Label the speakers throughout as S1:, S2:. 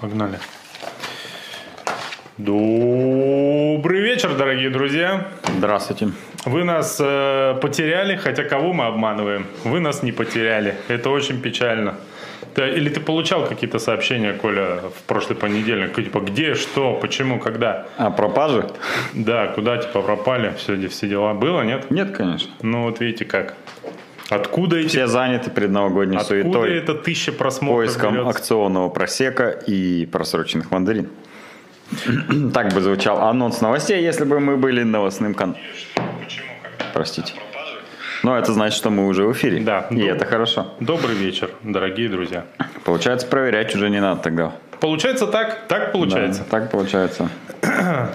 S1: Погнали. Добрый вечер, дорогие друзья.
S2: Здравствуйте.
S1: Вы нас э, потеряли, хотя кого мы обманываем? Вы нас не потеряли. Это очень печально. Ты, или ты получал какие-то сообщения, Коля, в прошлый понедельник? Типа, где, что, почему, когда?
S2: А пропажи?
S1: Да, куда типа пропали, все, все дела. Было, нет?
S2: Нет, конечно.
S1: Ну вот видите как. Откуда эти...
S2: Все заняты предновогодней
S1: Откуда
S2: суетой,
S1: это тысяча просмотров
S2: поиском
S1: берется?
S2: акционного просека и просроченных мандарин. Так бы звучал анонс новостей, если бы мы были новостным кан... Простите. Но это значит, что мы уже в эфире.
S1: Да.
S2: И это хорошо.
S1: Добрый вечер, дорогие друзья.
S2: Получается, проверять уже не надо тогда.
S1: Получается так? Так получается.
S2: Да, так получается.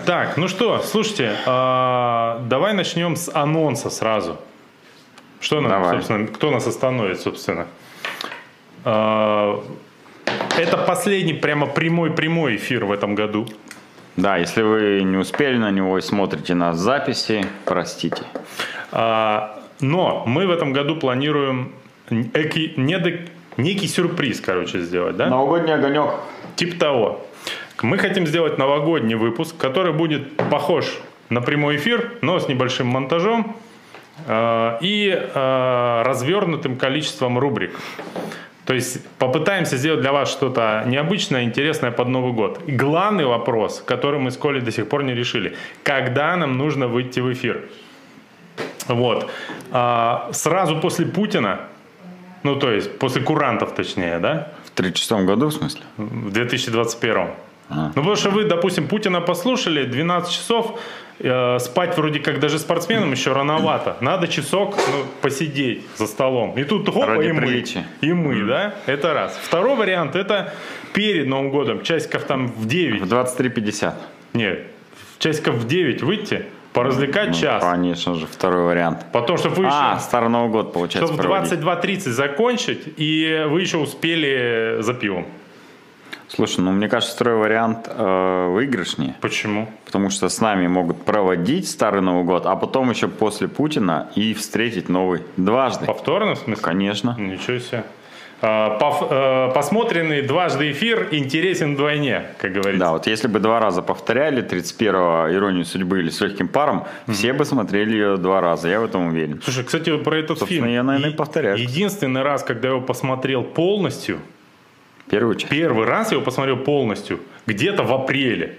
S1: Так, ну что, слушайте, а, давай начнем с анонса сразу. Что нам,
S2: Давай.
S1: собственно, кто нас остановит, собственно? А, это последний прямо прямой-прямой эфир в этом году.
S2: Да, если вы не успели на него и смотрите нас в записи, простите.
S1: А, Но мы в этом году планируем эки- некий сюрприз, короче, сделать, да?
S2: Новогодний огонек.
S1: Типа того. Мы хотим сделать новогодний выпуск, который будет похож на прямой эфир, но с небольшим монтажом и э, развернутым количеством рубрик. То есть попытаемся сделать для вас что-то необычное, интересное под Новый год. И главный вопрос, который мы с Колей до сих пор не решили. Когда нам нужно выйти в эфир? Вот. А, сразу после Путина, ну то есть после курантов точнее, да?
S2: В 36 году, в смысле?
S1: В 2021.
S2: А.
S1: Ну, потому что вы, допустим, Путина послушали, 12 часов, э, спать вроде как даже спортсменам еще рановато. Надо часок ну, посидеть за столом. И тут хопа,
S2: Ради
S1: и мы.
S2: приличия.
S1: И мы, да? Это раз. Второй вариант, это перед Новым годом, часиков там в 9.
S2: В 23.50.
S1: Нет, часиков в 9 выйти, поразвлекать час.
S2: Конечно же, второй вариант.
S1: Потом, чтобы вы еще...
S2: А, Старый Новый год, получается,
S1: чтобы в
S2: проводить.
S1: 22.30 закончить, и вы еще успели за пивом.
S2: Слушай, ну мне кажется, второй вариант э, выигрышнее,
S1: Почему?
S2: потому что с нами могут проводить Старый Новый год, а потом еще после Путина и встретить новый дважды.
S1: Повторно, в смысле?
S2: Конечно.
S1: Ничего себе. А, э, Посмотренный дважды эфир интересен вдвойне, как говорится.
S2: Да, вот если бы два раза повторяли 31-го «Иронию судьбы» или «С легким паром», все бы смотрели ее два раза, я в этом уверен.
S1: Слушай, кстати, про этот
S2: Собственно,
S1: фильм.
S2: я, наверное, и повторяю.
S1: Единственный раз, когда я его посмотрел полностью,
S2: Первую часть.
S1: первый раз я его посмотрел полностью, где-то в апреле.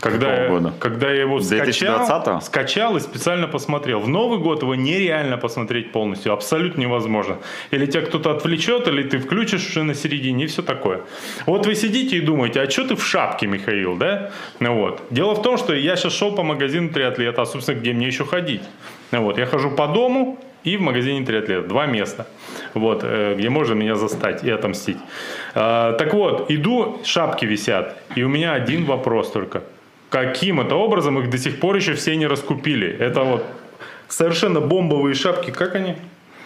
S1: Когда я,
S2: года?
S1: когда я его скачал,
S2: 2020-го?
S1: скачал и специально посмотрел. В Новый год его нереально посмотреть полностью, абсолютно невозможно. Или тебя кто-то отвлечет, или ты включишь уже на середине, и все такое. Вот вы сидите и думаете, а что ты в шапке, Михаил, да? Ну вот. Дело в том, что я сейчас шел по магазину триатлета, а, собственно, где мне еще ходить? Ну вот. Я хожу по дому и в магазине триатлета. Два места. Вот, э, где можно меня застать и отомстить. А, Так вот, иду, шапки висят, и у меня один вопрос только. Каким это образом их до сих пор еще все не раскупили? Это вот совершенно бомбовые шапки, как они?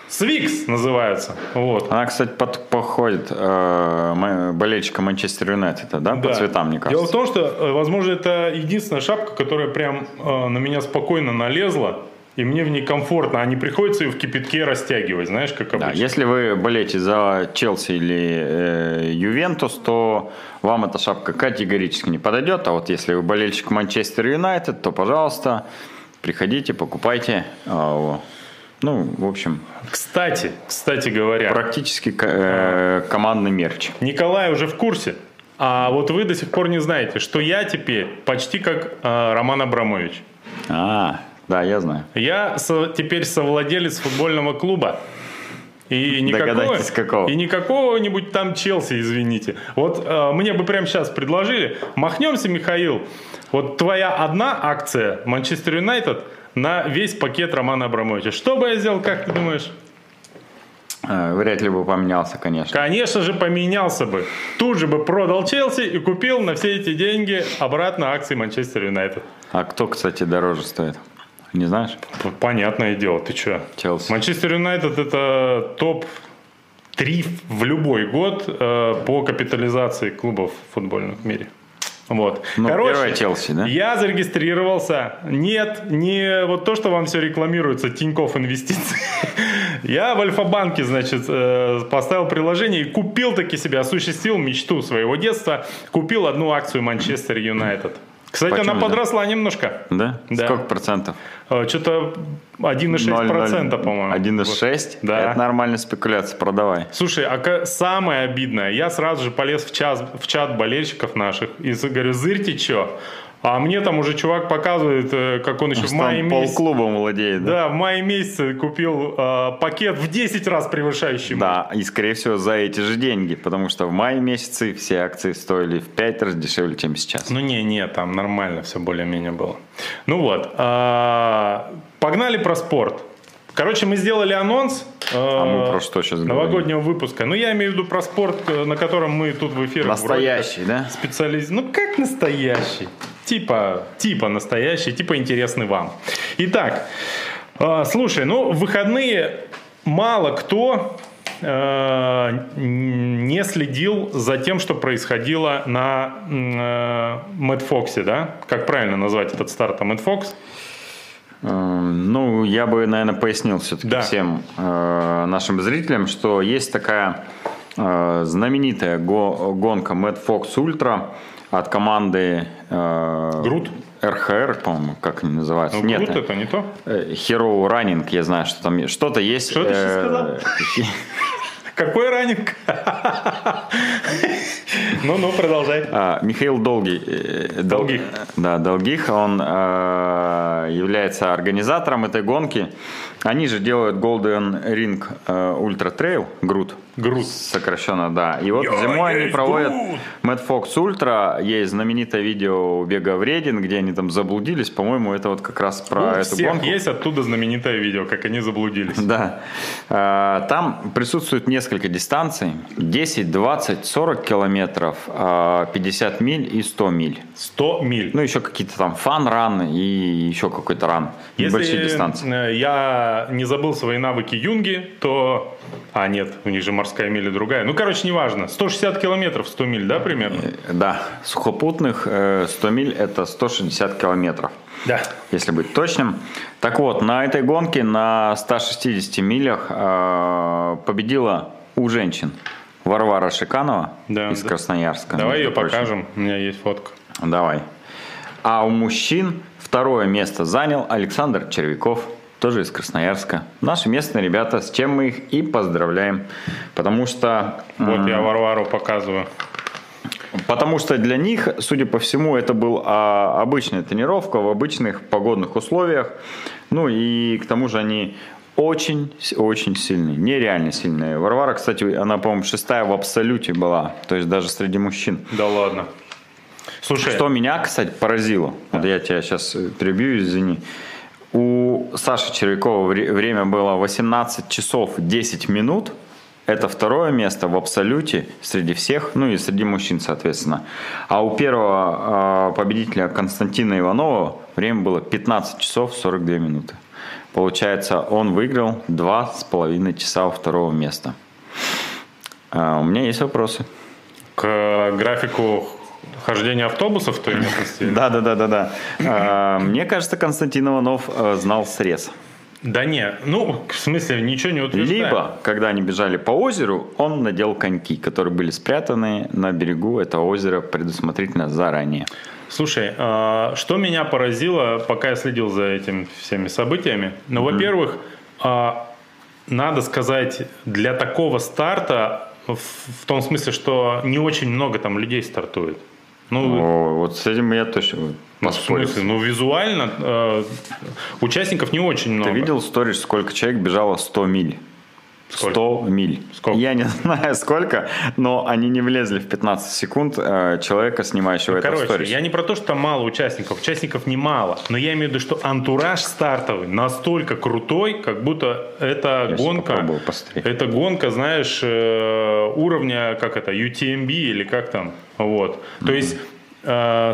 S1: Свикс называются. Вот.
S2: Она, кстати, под, походит э, болельщика Манчестер Юнайтеда, да, по
S1: Да.
S2: цветам, мне
S1: Дело
S2: кажется.
S1: в том, что, э, возможно, это единственная шапка, которая прям э, на меня спокойно налезла, и мне в ней комфортно, а не приходится ее в кипятке растягивать, знаешь, как
S2: Да,
S1: обычно.
S2: если вы болеете за Челси или э, Ювентус, то вам эта шапка категорически не подойдет. А вот если вы болельщик Манчестер Юнайтед, то, пожалуйста, приходите, покупайте. А, ну, в общем,
S1: Кстати, кстати говоря,
S2: практически э, командный мерч.
S1: Николай уже в курсе, а вот вы до сих пор не знаете, что я теперь почти как э, Роман Абрамович.
S2: А, да, я знаю.
S1: Я со- теперь совладелец футбольного клуба. И никакого,
S2: какого.
S1: и никакого-нибудь там Челси, извините. Вот э, мне бы прямо сейчас предложили, махнемся, Михаил, вот твоя одна акция Манчестер Юнайтед на весь пакет Романа Абрамовича. Что бы я сделал, как ты думаешь?
S2: Э, вряд ли бы поменялся, конечно.
S1: Конечно же, поменялся бы. Тут же бы продал Челси и купил на все эти деньги обратно акции Манчестер Юнайтед.
S2: А кто, кстати, дороже стоит? Не знаешь?
S1: Понятное дело, ты что?
S2: Челси.
S1: Манчестер Юнайтед это топ 3 в любой год э, по капитализации клубов футбольных в мире. Вот.
S2: Ну, первая Челси, да?
S1: Я зарегистрировался. Нет, не вот то, что вам все рекламируется, Тиньков инвестиции. Я в Альфа-банке, значит, э, поставил приложение и купил таки себе, осуществил мечту своего детства, купил одну акцию Манчестер Юнайтед. Кстати,
S2: Почему
S1: она подросла немножко.
S2: Да?
S1: Да.
S2: Сколько процентов?
S1: Э, Что-то 1,6%, по-моему.
S2: 1,6?
S1: Да.
S2: Это нормальная спекуляция, продавай.
S1: Слушай, а самое обидное, я сразу же полез в, час, в чат болельщиков наших и говорю, зырьте, что? А мне там уже чувак показывает, э, как он еще в
S2: Там
S1: мае месяце...
S2: полклуба владеет, да?
S1: Да, в мае месяце купил э, пакет в 10 раз превышающий.
S2: Да, и скорее всего за эти же деньги, потому что в мае месяце все акции стоили в 5 раз дешевле, чем сейчас.
S1: Ну не, не, там нормально все более-менее было. Ну вот, а, погнали про спорт. Короче, мы сделали анонс э,
S2: А мы про что сейчас говорим?
S1: новогоднего выпуска. Ну, я имею в виду про спорт, э, на котором мы тут в эфире
S2: Настоящий, да?
S1: специализ... Ну, как настоящий? Типа, типа настоящий, типа интересный вам. Итак, э, слушай, ну, в выходные мало кто э, не следил за тем, что происходило на э, Мэтт Фоксе, да? Как правильно назвать этот старт? Мэтт Фокс?
S2: Эм, Ну, я бы, наверное, пояснил все-таки
S1: Да.
S2: всем э, нашим зрителям, что есть такая э, знаменитая го- гонка Mad Fox Ultra от команды э,
S1: Грут?
S2: РХР, по-моему, как они называются.
S1: Ну,
S2: Нет,
S1: круто, это не то.
S2: э, Hero Running, я знаю, что там что-то есть.
S1: Что ты сейчас
S2: э,
S1: сказал? Какой ранник? Ну-ну, продолжай.
S2: А, Михаил Долгий, э, Дол-
S1: Долгих.
S2: Да, Долгих, он э, является организатором этой гонки. Они же делают Golden Ring э, Ultra Trail, Грут.
S1: Грут.
S2: Сокращенно, да. И вот
S1: Я
S2: зимой они проводят
S1: Грут.
S2: Mad Fox Ultra. Есть знаменитое видео бега в Редин, где они там заблудились. По-моему, это вот как раз про
S1: У
S2: эту
S1: всех
S2: гонку.
S1: есть оттуда знаменитое видео, как они заблудились.
S2: Да. Э, Там присутствует несколько дистанций. 10, 20, 40 километров, э, 50 миль и 100 миль.
S1: 100 миль.
S2: Ну, еще какие-то там фан-ран и еще какой-то ран. Небольшие дистанции.
S1: э, я не забыл свои навыки юнги, то... А, нет, у них же морская миля другая. Ну, короче, неважно. 160 километров, 100 миль, да, примерно?
S2: Э, Да, сухопутных э, 100 миль это 160 километров.
S1: Да.
S2: если быть точным. Так вот, на этой гонке на 160 милях э, победила у женщин Варвара Шиканова
S1: Да,
S2: из
S1: да.
S2: Красноярска.
S1: Давай ее
S2: прочим.
S1: покажем. У меня есть фотка.
S2: Давай. А у мужчин второе место занял Александр Червяков, тоже из Красноярска. Наши местные ребята, с чем мы их и поздравляем. Потому что,
S1: Вот я Варвару показываю.
S2: потому что для них, судя по всему, это была обычная тренировка в обычных погодных условиях. Ну и к тому же они очень, очень сильные, нереально сильные. Варвара, кстати, она, по-моему, шестая в абсолюте была, то есть даже среди мужчин.
S1: Да ладно. Слушай,
S2: Что меня, кстати, поразило, вот я тебя сейчас перебью, извини. У Саши Червякова вре- время было 18 часов 10 минут. Это второе место в абсолюте среди всех, ну и среди мужчин, соответственно. А у первого э, победителя Константина Иванова время было 15 часов 42 минуты. Получается, он выиграл два с половиной часа у второго места. А, у меня есть вопросы.
S1: к графику хождения автобусов в той местности?
S2: Да, да, да, да, да. Мне кажется, Константин Иванов э, знал срез.
S1: Да не, ну, в смысле, ничего не утверждаю.
S2: Либо, когда они бежали по озеру, он надел коньки, которые были спрятаны на берегу этого озера предусмотрительно заранее.
S1: Слушай, а, что меня поразило, пока я следил за этими всеми событиями? Ну, во-первых, а, надо сказать, для такого старта, в том смысле, что не очень много там людей стартует. Ну,
S2: О, вот с этим я точно
S1: ну, в смысле, ну визуально э, участников не очень много.
S2: Ты видел сторис, сколько человек бежало 100 миль?
S1: Сколько?
S2: 100 миль.
S1: Сколько?
S2: Я не знаю сколько, но они не влезли в 15 секунд э, человека, снимающего это в
S1: Короче,
S2: сторис.
S1: я не про то, что там мало участников. Участников немало. Но я имею в виду, что антураж стартовый настолько крутой, как будто это
S2: Я
S1: гонка. Это гонка, знаешь, э, уровня, как это, UTMB или как там. Вот. То есть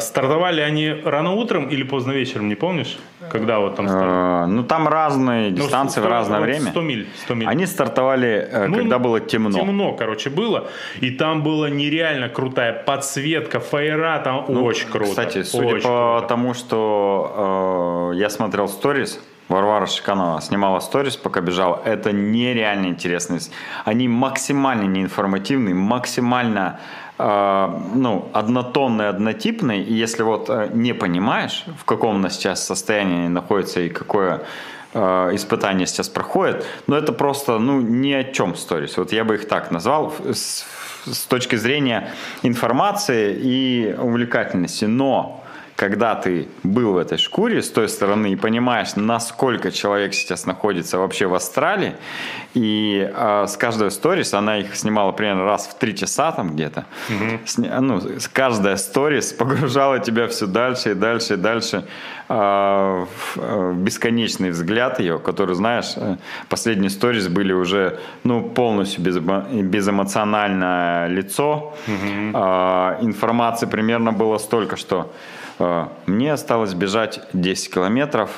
S1: стартовали они рано утром или поздно вечером, не помнишь? Когда вот там стартовали?
S2: Э, Ну, там разные
S1: Ну,
S2: дистанции в
S1: 100
S2: разное
S1: вот
S2: время.
S1: 100 миль. 100 миль.
S2: Они стартовали, э,
S1: Ну,
S2: когда было темно.
S1: Темно, короче, было. И там была нереально крутая подсветка, фаера там очень круто.
S2: Ну, Кстати, судя
S1: очень
S2: по
S1: круто.
S2: тому, что э, я смотрел сторис, Варвара Шиканова снимала сторис, пока бежала. Это нереально интересно. Они максимально неинформативные, максимально э, ну, однотонные, однотипные. И если вот э, не понимаешь, в каком у нас сейчас состоянии находится и какое э, испытание сейчас проходит, ну это просто ну, ни о чем сторис. Вот я бы их так назвал с, с точки зрения информации и увлекательности. Но когда ты был в этой шкуре с той стороны и понимаешь, насколько человек сейчас находится вообще в Австралии, и э, с каждой сторис, она их снимала примерно раз в три часа там где-то, угу. Сня, ну, каждая сторис погружала тебя все дальше и дальше и дальше э, в э, бесконечный взгляд ее, который, знаешь, э, последние сторис были уже ну, полностью без, безэмоциональное лицо, угу. э, информации примерно было столько, что мне осталось бежать 10 километров,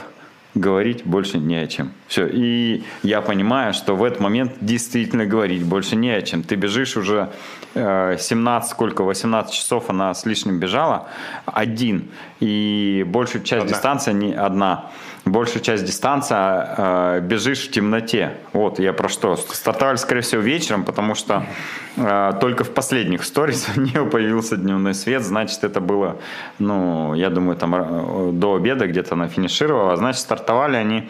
S2: говорить больше не о чем. Все. И я понимаю, что в этот момент действительно говорить больше не о чем. Ты бежишь уже 17, э, сколько, 18 часов она с лишним бежала, один. И большую часть одна. дистанции не одна большую часть дистанции э, бежишь в темноте. Вот я про что. Стартовали, скорее всего, вечером, потому что э, только в последних сторис у нее появился дневной свет. Значит, это было, ну, я думаю, там э, до обеда где-то она финишировала. Значит, стартовали они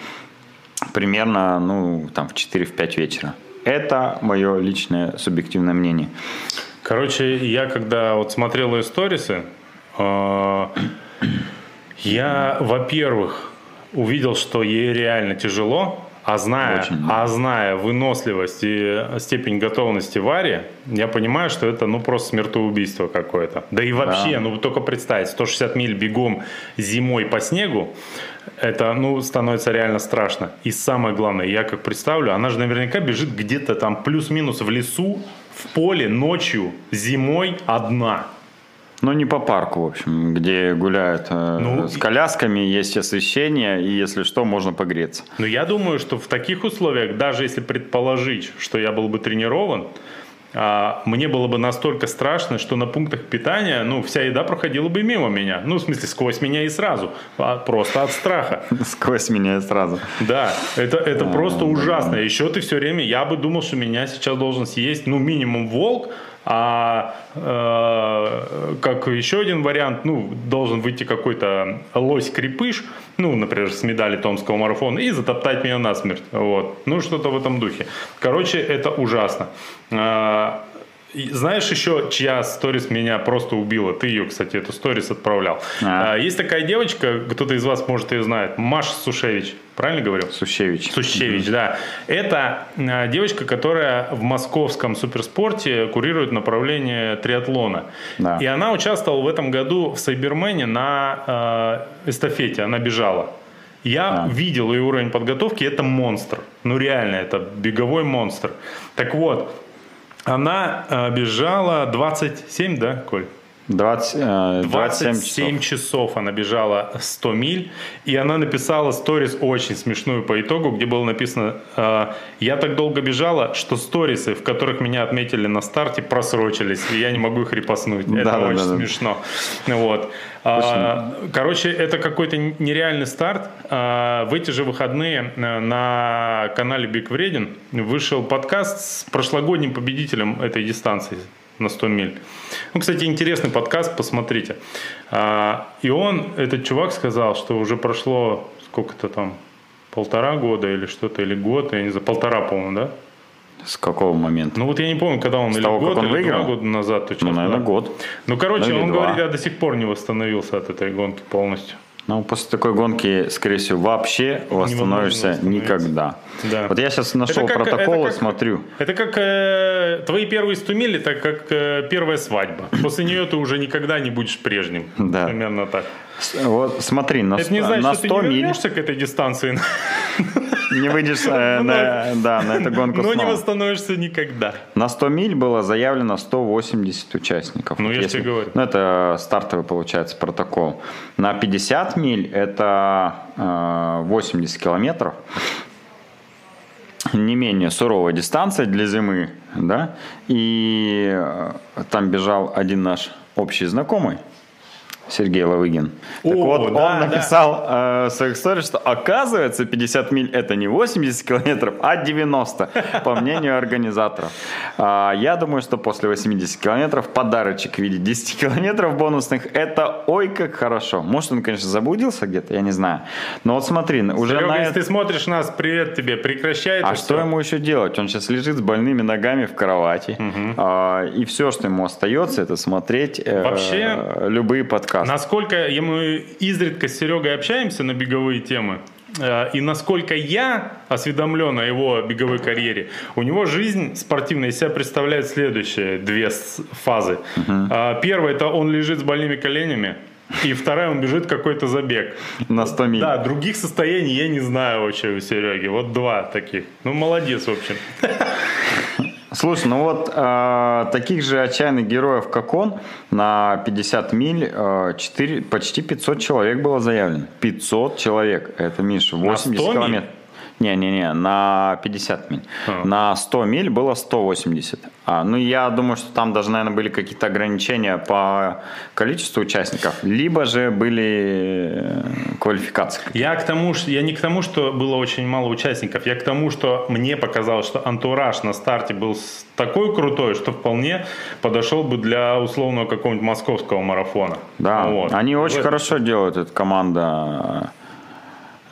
S2: примерно, ну, там в 4-5 вечера. Это мое личное субъективное мнение.
S1: Короче, я когда вот смотрел ее сторисы, я, во-первых, увидел, что ей реально тяжело, а зная, Очень, да. а зная выносливость и степень готовности Вари, я понимаю, что это ну просто смертоубийство какое-то. Да и вообще, да. ну только представить, 160 миль бегом зимой по снегу, это ну становится реально страшно. И самое главное, я как представлю, она же наверняка бежит где-то там плюс-минус в лесу, в поле, ночью, зимой одна.
S2: Ну, не по парку, в общем, где гуляют э, ну, с колясками, есть освещение, и если что, можно погреться.
S1: Ну, я думаю, что в таких условиях, даже если предположить, что я был бы тренирован, а, мне было бы настолько страшно, что на пунктах питания, ну, вся еда проходила бы мимо меня. Ну, в смысле, сквозь меня и сразу. А, просто от страха.
S2: Сквозь меня и сразу.
S1: Да, это, это а, просто ужасно. Еще ты все время, я бы думал, что меня сейчас должен съесть, ну, минимум волк, а э, как еще один вариант, ну, должен выйти какой-то лось-крепыш, ну, например, с медали Томского марафона, и затоптать меня насмерть. Вот. Ну, что-то в этом духе. Короче, это ужасно. Э, знаешь еще, чья сторис меня просто убила? Ты ее, кстати, эту сторис отправлял. А. а есть такая девочка, кто-то из вас, может, ее знает, Маша Сушевич. Правильно говорю?
S2: Сущевич.
S1: Сущевич, mm-hmm. да. Это а, девочка, которая в московском суперспорте курирует направление триатлона. Да. И она участвовала в этом году в Сайбермене на э, эстафете. Она бежала. Я да. видел ее уровень подготовки, это монстр. Ну реально, это беговой монстр. Так вот, она э, бежала 27, да, Коль?
S2: 20, э,
S1: 27, 27 часов. часов она бежала 100 миль, и она написала сторис очень смешную по итогу, где было написано э, «Я так долго бежала, что сторисы, в которых меня отметили на старте, просрочились, и я не могу их репостнуть». Это да, очень да, смешно. Вот. А, короче, это какой-то нереальный старт. А, в эти же выходные э, на канале Биг Вреден вышел подкаст с прошлогодним победителем этой дистанции на 100 миль. Ну, кстати, интересный подкаст, посмотрите. А, и он, этот чувак сказал, что уже прошло сколько-то там, полтора года или что-то, или год, я не знаю, полтора, по-моему, да?
S2: С какого момента?
S1: Ну вот я не помню, когда он С или того, год, он или выиграл? два года назад.
S2: Точно, ну, наверное, да. год.
S1: Ну, короче, ну, он два. говорит, я до сих пор не восстановился от этой гонки полностью.
S2: Ну, после такой гонки, скорее всего, вообще восстановишься никогда. Да. Вот я сейчас нашел как, протокол и смотрю.
S1: Это как э, твои первые 100 миль, это как э, первая свадьба. После нее ты уже никогда не будешь прежним. Да. Примерно так.
S2: Вот смотри, на,
S1: это не значит,
S2: на
S1: 100 что ты не миль... к этой дистанции.
S2: Не выйдешь э, на, да, на эту гонку
S1: Но снова. не восстановишься никогда.
S2: На 100 миль было заявлено 180 участников.
S1: Ну, я Если, тебе говорю.
S2: Ну, это стартовый, получается, протокол. На 50 миль это э, 80 километров. Не менее суровая дистанция для зимы, да, и э, там бежал один наш общий знакомый, Сергей Лавыгин. Так
S1: О,
S2: вот,
S1: да,
S2: он
S1: да.
S2: написал э, в своих истории, что оказывается 50 миль это не 80 километров, а 90, по мнению организаторов. А, я думаю, что после 80 километров подарочек в виде 10 километров бонусных, это ой как хорошо. Может, он, конечно, заблудился где-то, я не знаю. Но вот смотри, уже
S1: Серега,
S2: на
S1: если ты смотришь нас, привет тебе, прекращай
S2: а что
S1: всё.
S2: ему еще делать? Он сейчас лежит с больными ногами в кровати. А, и все, что ему остается, это смотреть э,
S1: Вообще,
S2: любые подкасты.
S1: Насколько я- мы изредка с Серегой общаемся на беговые темы, э, и насколько я осведомлен о его беговой карьере, у него жизнь спортивная из себя представляет следующие две фазы. А, Первая это он лежит с больными коленями, и вторая он бежит какой-то забег.
S2: На 100 миль.
S1: Да, других состояний я не знаю вообще у Сереги. Вот два таких. Ну, молодец, в общем.
S2: Слушай, ну вот э, таких же отчаянных героев, как он, на 50 миль э, 4, почти 500 человек было заявлено. 500 человек. Это, Миша, 80
S1: 100 миль?
S2: километров. Не-не-не, на 50 миль.
S1: А.
S2: На 100 миль было 180. А, ну, я думаю, что там даже, наверное, были какие-то ограничения по количеству участников, либо же были э, квалификации.
S1: Я к тому, что я не к тому, что было очень мало участников, я к тому, что мне показалось, что антураж на старте был такой крутой, что вполне подошел бы для условного какого-нибудь московского марафона.
S2: Да,
S1: Вот.
S2: они очень
S1: В-
S2: хорошо делают, эта команда.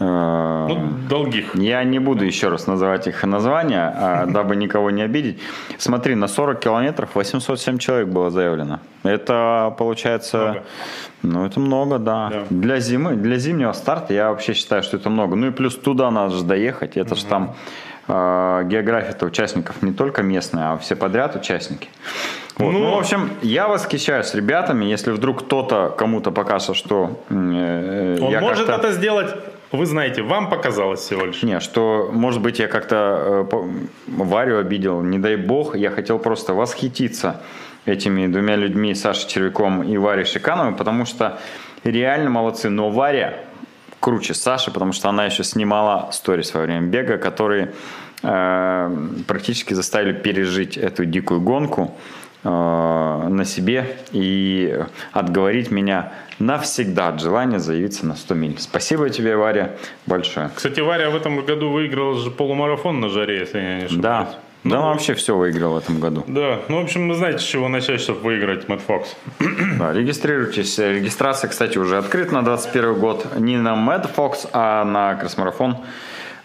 S2: Э,
S1: Ну, долгих.
S2: Я не буду еще раз называть их названия, а, дабы никого не обидеть. Смотри, на 40 километров 807 человек было заявлено. Это получается...
S1: Много.
S2: Ну, это много, да.
S1: Да.
S2: Для зимы, для зимнего старта я вообще считаю, что это много. Ну и плюс туда надо же доехать. Это же там э, география-то участников не только местная, а все подряд участники. Вот.
S1: Ну,
S2: Ну, в общем, я восхищаюсь ребятами. Если вдруг кто-то кому-то покажется, что э,
S1: Он
S2: я
S1: может это сделать, вы знаете, вам показалось всего лишь.
S2: не, что, может быть, я как-то э, Варю обидел, не дай бог, я хотел просто восхититься этими двумя людьми, Сашей Червяком и Варей Шикановой, потому что реально молодцы. Но Варя круче Саши, потому что она еще снимала сторис во время бега, которые э, практически заставили пережить эту дикую гонку на себе и отговорить меня навсегда от желания заявиться на 100 миль. Спасибо тебе, Варя, большое.
S1: Кстати, Варя в этом году выиграла же полумарафон на жаре, если я не ошибаюсь.
S2: Да, да, он вообще все выиграл в этом году.
S1: Да, ну, в общем, вы знаете, с чего начать, чтобы выиграть Мэтт Фокс.
S2: Да, регистрируйтесь. Регистрация, кстати, уже открыта на 21 год. Не на Mad Fox, а на кросс-марафон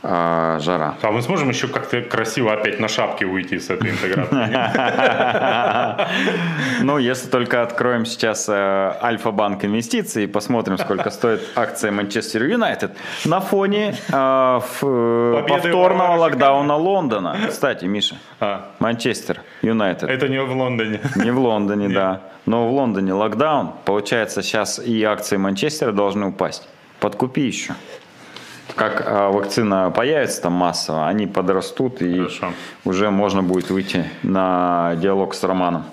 S2: а, «Жара».
S1: А мы сможем еще как-то красиво опять на шапке уйти с этой интеграцией? нет?
S2: Ну, если только откроем сейчас э, Альфа-банк инвестиций и посмотрим, сколько стоит акция Манчестер Юнайтед на фоне э, э, повторного локдауна Лондона. Кстати, Миша,
S1: А,
S2: Манчестер Юнайтед.
S1: это не в Лондоне.
S2: Не в Лондоне, да. Но в Лондоне локдаун. Получается, сейчас и акции Манчестера должны упасть. Подкупи еще. Как а, вакцина появится там массово, они подрастут и
S1: Хорошо.
S2: уже можно будет выйти на диалог с Романом.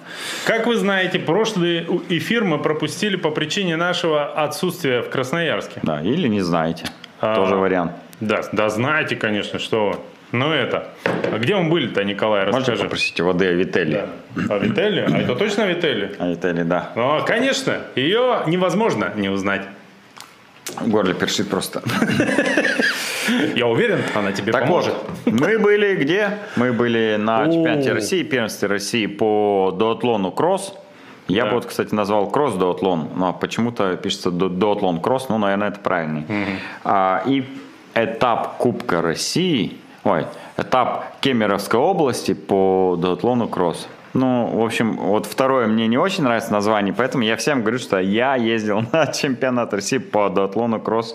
S1: Как вы знаете, прошлый эфир мы пропустили по причине нашего отсутствия в Красноярске.
S2: Да, или не знаете.
S1: А.
S2: Тоже вариант.
S1: Да, да знаете, конечно, что. Ну это. А где мы были-то, Николай,
S2: Можно
S1: расскажи.
S2: попросить воды о Вителли?
S1: Да. А Вителли? А это точно Вителли?
S2: О Вителли, да.
S1: Ну, конечно, ее невозможно не узнать.
S2: В горле першит просто.
S1: Я уверен, она тебе
S2: Так
S1: поможет.
S2: вот, мы были где? Мы были на чемпионате России, первенстве России по дуатлону кросс. Я
S1: Да.
S2: бы вот, кстати, назвал кросс дуатлон, но почему-то пишется ду- дуатлон кросс, ну, наверное, это правильный. А, и этап Кубка России, ой, этап Кемеровской области по дуатлону кросс. Ну, в общем, вот второе мне не очень нравится название, поэтому я всем говорю, что я ездил на чемпионат России по дуатлону кросс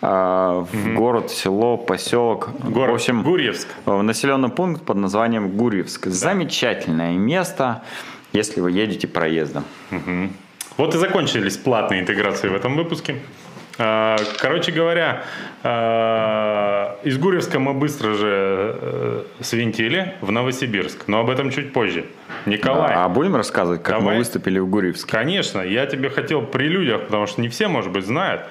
S2: а, в город, село, поселок.
S1: Город
S2: в общем,
S1: Гурьевск.
S2: в населенный пункт под названием Гурьевск. Замечательное место, если вы едете проездом.
S1: Вот и закончились платные интеграции в этом выпуске. А, Короче говоря, а, из Гурьевска мы быстро же э, свинтили в Новосибирск, но об этом чуть позже. Николай,
S2: А будем рассказывать, как
S1: Давай.
S2: мы выступили в Гурьевске?
S1: конечно, я тебе хотел при людях, потому что не все, может быть, знают,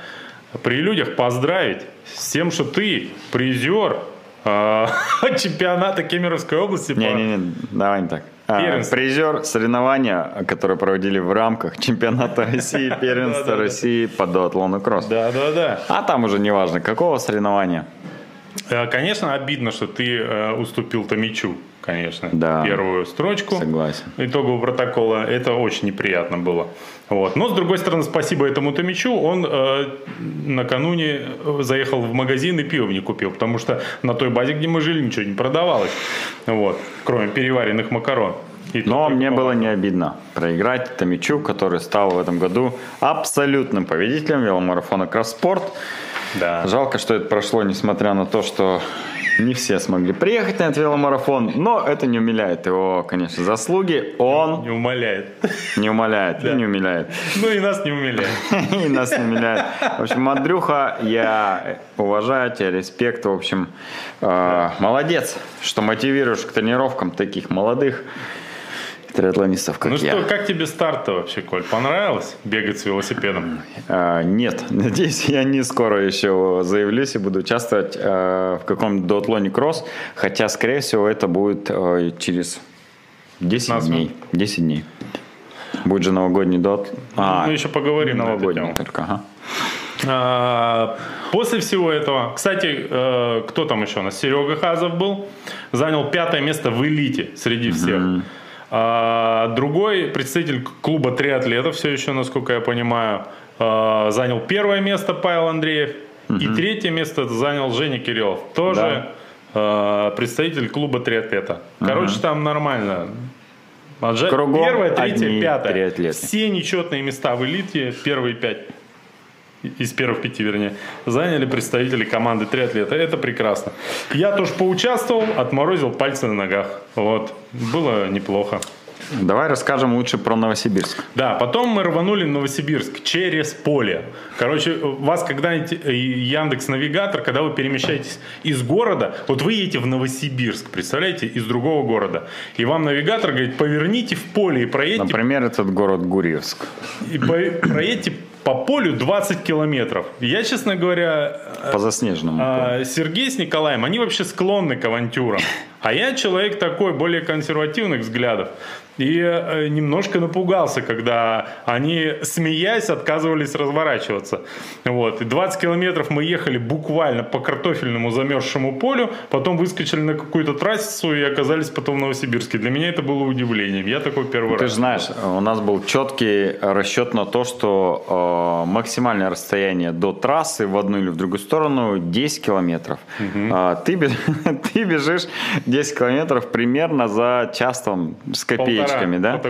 S1: при людях поздравить с тем, что ты призер чемпионата Кемеровской области.
S2: Не-не-не, давай не так. А,
S1: Первенство.
S2: призер соревнования, которые проводили в рамках чемпионата России, первенства. России по дуатлону кросс.
S1: Да, да, да.
S2: А там уже неважно, какого соревнования.
S1: Э, Конечно, обидно, что ты э, уступил Томичу, конечно,
S2: Да.
S1: первую строчку.
S2: Согласен.
S1: итогового протокола. Это очень неприятно было. Вот. Но, с другой стороны, спасибо этому Томичу. Он э, накануне заехал в магазин и пиво не купил, потому что на той базе, где мы жили, ничего не продавалось. Вот. Кроме переваренных макарон. И
S2: Но мне было не обидно проиграть Томичу, который стал в этом году абсолютным победителем веломарафона Кросспорт.
S1: Да.
S2: Жалко, что это прошло, несмотря на то, что не все смогли приехать на этот веломарафон, но это не умиляет его, конечно, заслуги. Он
S1: Не умоляет.
S2: не умаляет и
S1: Да.
S2: не умиляет.
S1: Ну и нас не умиляет.
S2: И нас не умиляет. В общем, Андрюха, я уважаю тебя, респект. В общем, э, молодец, что мотивируешь к тренировкам таких молодых триатлонистов, как
S1: Ну
S2: я.
S1: что, как тебе старт вообще, Коль? Понравилось бегать с велосипедом?
S2: А, нет, надеюсь, я не скоро еще заявлюсь и буду участвовать э, в каком-то дуатлоне кросс, хотя, скорее всего, это будет э, через 10
S1: 15
S2: дней. 10 дней. Будет же новогодний дуат. А,
S1: мы еще поговорим на эту
S2: новогодний
S1: тему.
S2: только, ага.
S1: А, После всего этого, кстати, э, кто там еще у нас? Серега Хазов был, занял пятое место в элите среди всех. А, Другой представитель клуба триатлетов, все еще, насколько я понимаю, э, занял первое место Павел Андреев. И третье место занял Женя Кириллов. Тоже э, представитель клуба триатлета. Короче, там нормально. Отжать
S2: Кругом
S1: Первое, третье, пятое.
S2: триатлеты.
S1: Все нечетные места в элите, первые пять из первых пяти, вернее, заняли представители команды триатлета. Это прекрасно. Я тоже поучаствовал, отморозил пальцы на ногах. Вот. Было неплохо.
S2: Давай расскажем лучше про Новосибирск.
S1: Да, потом мы рванули в Новосибирск через поле. Короче, у вас когда-нибудь э, Яндекс Навигатор, когда вы перемещаетесь из города, вот вы едете в Новосибирск, представляете, из другого города, и вам навигатор говорит, поверните в поле и проедьте
S2: Например, этот город Гурьевск.
S1: и по- проедьте по полю 20 километров. Я, честно говоря,
S2: По заснеженному.
S1: а, Сергей с Николаем, они вообще склонны к авантюрам. А я человек такой, более консервативных взглядов. И э, немножко напугался, когда они, смеясь, отказывались разворачиваться. Вот. И 20 километров мы ехали буквально по картофельному замерзшему полю, потом выскочили на какую-то трассу и оказались потом в Новосибирске. Для меня это было удивлением. Я такой первый
S2: Ты
S1: раз.
S2: же знаешь, у нас был четкий расчет на то, что э, максимальное расстояние до трассы в одну или в другую сторону 10 километров. А, ты, беж- ты бежишь 10 километров примерно за час там с копеечками, да?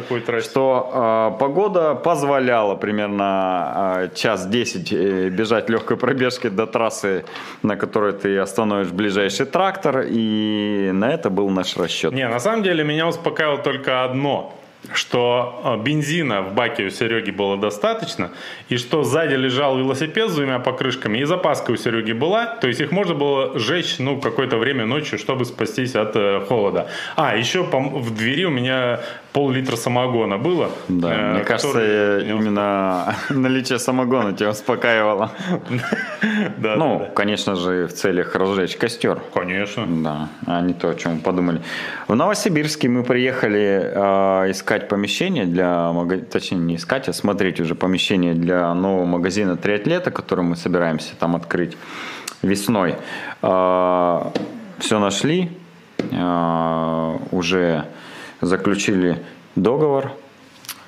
S2: Что э, погода позволяла примерно э, час 10 э, бежать легкой пробежкой до трассы, на которой ты остановишь ближайший трактор, и на это был наш расчет.
S1: Не, на самом деле меня успокаивало только одно что э, бензина в баке у Сереги было достаточно, и что сзади лежал велосипед с двумя покрышками, и запаска у Сереги была, то есть их можно было сжечь ну, какое-то время ночью, чтобы спастись от э, холода. А, еще в двери у меня пол-литра самогона было.
S2: Да,
S1: э,
S2: мне кажется,
S1: который меня
S2: именно наличие самогона тебя успокаивало.
S1: Да,
S2: Ну,
S1: да, да.
S2: конечно же, в целях разжечь костер.
S1: Конечно.
S2: Да, а не то, о чем мы подумали. В Новосибирске мы приехали э, искать помещение для точнее не искать, а смотреть уже помещение для нового магазина триатлета, который мы собираемся там открыть весной. все нашли, э, уже заключили договор.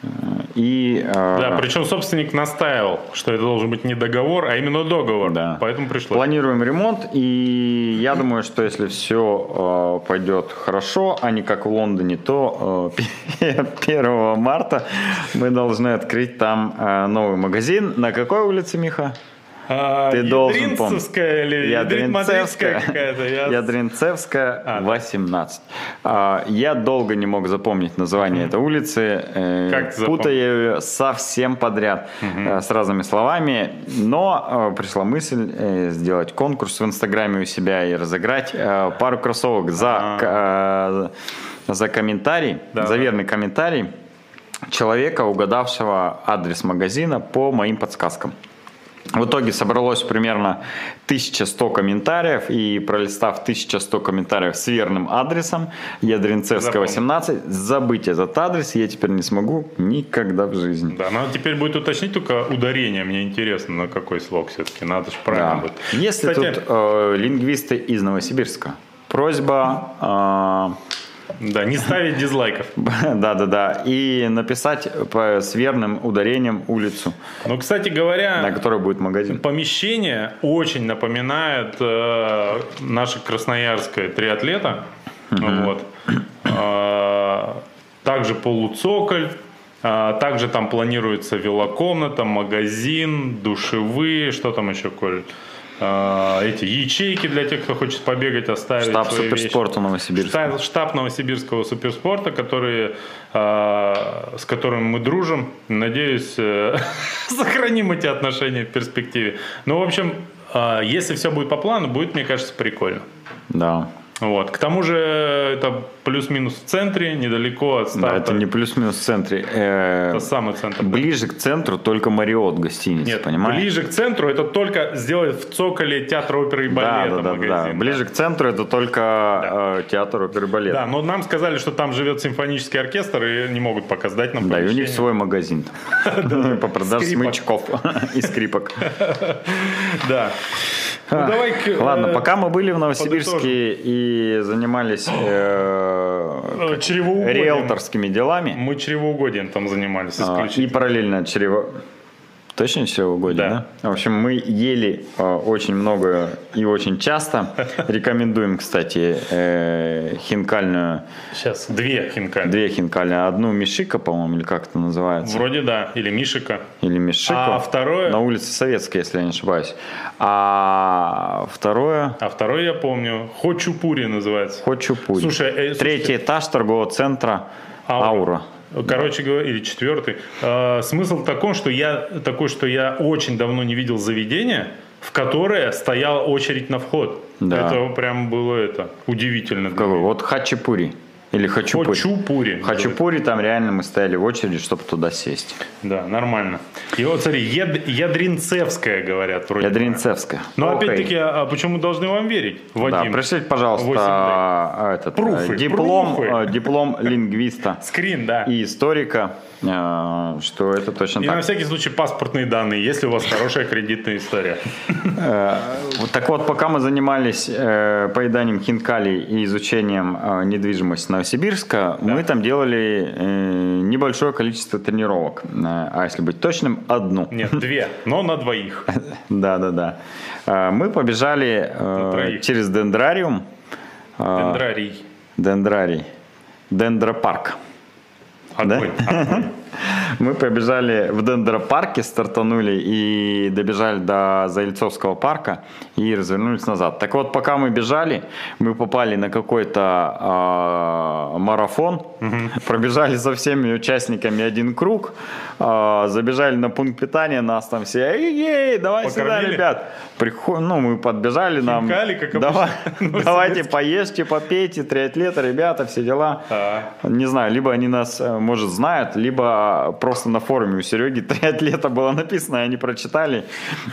S2: э, И э,
S1: Да, причем собственник настаивал, что это должен быть не договор, а именно договор.
S2: Да.
S1: Поэтому пришлось.
S2: Планируем ремонт, и я думаю, что если все пойдет хорошо, а не как в Лондоне, то э, 1 марта мы должны открыть там э, новый магазин. На какой улице, Миха?
S1: А,
S2: Ты должен помнить.
S1: Ядринцевская или Ядрин- Мадридская какая-то. Я-
S2: Ядринцевская,
S1: А, да.
S2: 18. А, Я долго не мог запомнить название этой улицы, э,
S1: Как
S2: путая ее совсем подряд э, с разными словами, но э, пришла мысль сделать конкурс в Инстаграме у себя и разыграть пару кроссовок за, за комментарий,
S1: Да,
S2: за
S1: да.
S2: верный комментарий человека, угадавшего адрес магазина по моим подсказкам. В итоге собралось примерно 1100 комментариев, и пролистав 1100 комментариев с верным адресом, Ядринцевская 18, забыть этот адрес я теперь не смогу никогда в жизни.
S1: Да, надо теперь будет уточнить только ударение, мне интересно, на какой слог все-таки, надо же правильно
S2: Да.
S1: будет.
S2: Если
S1: Кстати,
S2: тут э, лингвисты из Новосибирска, просьба
S1: Да, не ставить дизлайков.
S2: Да-да-да. И написать с верным ударением улицу,
S1: Ну, кстати говоря,
S2: на которой будет магазин.
S1: Помещение очень напоминает э, наше красноярское триатлета. Вот. Э, также полуцоколь. э, также там планируется велокомната, магазин, душевые, что там еще, Коль? Э, эти ячейки для тех, кто хочет побегать, оставить
S2: Штаб суперспорта Новосибирска.
S1: Штаб, штаб новосибирского суперспорта, который, э, с которым мы дружим. Надеюсь, э, сохраним эти отношения в перспективе. Ну, в общем, э, если все будет по плану, будет, мне кажется, прикольно.
S2: Да.
S1: Вот. К тому же это плюс-минус в центре, недалеко от
S2: Да,
S1: старта.
S2: это не плюс-минус в центре. Э,
S1: Это самый центр.
S2: ближе к центру только Мариот гостиница,
S1: Нет,
S2: понимаешь?
S1: ближе к центру это только сделать в цоколе театра оперы и
S2: Да,
S1: балета
S2: да, да,
S1: магазин.
S2: да. Ближе к центру это только э, театр оперы и балета.
S1: Да, но нам сказали, что там живет симфонический оркестр и не могут пока сдать нам
S2: Да, и у них свой магазин по продаже смычков и скрипок.
S1: Да. Ну, давай к, э,
S2: Ладно, пока мы были в Новосибирске и занимались э,
S1: э, чревоугодием.
S2: риэлторскими делами,
S1: Мы чревоугодием там занимались
S2: а, и
S1: исключительно.
S2: параллельно чрево... Точно чревоугодие,
S1: Да.
S2: да? В общем, мы ели э, очень много и очень часто. Рекомендуем, кстати, э, хинкальную,
S1: Сейчас две хинкали.
S2: две хинкальные. Одну Мишика, по-моему, или как это называется.
S1: Вроде да, или Мишика.
S2: Или Мишика.
S1: А второе?
S2: На улице Советской, если я не ошибаюсь. А второе...
S1: А второй я помню. Хочупури называется.
S2: Хочупури.
S1: Слушай, э,
S2: Третий этаж торгового центра
S1: Аура.
S2: Аура.
S1: Короче говоря, или четвертый. Э, смысл в таком, что я такой, что я очень давно не видел заведения, в которое стояла очередь на вход.
S2: Да.
S1: Это прям было это удивительно.
S2: Вот Хачапури. Или Хачапури.
S1: Хочупури.
S2: Хачапури, там реально мы стояли в очереди, чтобы туда сесть.
S1: Да, нормально. И вот смотри, Яд- Ядринцевская, говорят, вроде.
S2: Ядринцевская.
S1: Но
S2: Окей.
S1: опять-таки, а почему мы должны вам верить,
S2: Да,
S1: Вадим?
S2: пришлите, пожалуйста,
S1: 8D.
S2: а, этот,
S1: Пруфы,
S2: э, диплом,
S1: пруфы.
S2: э, диплом лингвиста
S1: Скрин, да.
S2: и историка, э, что это точно
S1: И на всякий случай паспортные данные, если у вас хорошая кредитная история.
S2: Так вот, пока мы занимались поеданием хинкалей и изучением недвижимости Новосибирска, мы там делали э, небольшое количество тренировок. Э, а если быть точным, одну.
S1: Нет, две, но на двоих.
S2: Да, да, да. Мы побежали э, через дендрариум. э,
S1: Дендрарий.
S2: дендрарий. Дендропарк.
S1: Огонь. огонь.
S2: Мы побежали в дендропарке, стартанули и добежали до Заильцовского парка и развернулись назад. Так вот, пока мы бежали, мы попали на какой-то а, марафон, пробежали со всеми участниками один круг, а, забежали на пункт питания, нас там все, эй, давай сюда,
S1: Покормили?
S2: ребят. Приход... Ну, мы подбежали, нам,
S1: Хинкали, как обычно,
S2: давай, давайте поешьте, попейте, триатлеты, ребята, все дела. Не знаю, либо они нас, э, может, знают, либо просто на форуме у Сереги триатлета было написано, и они прочитали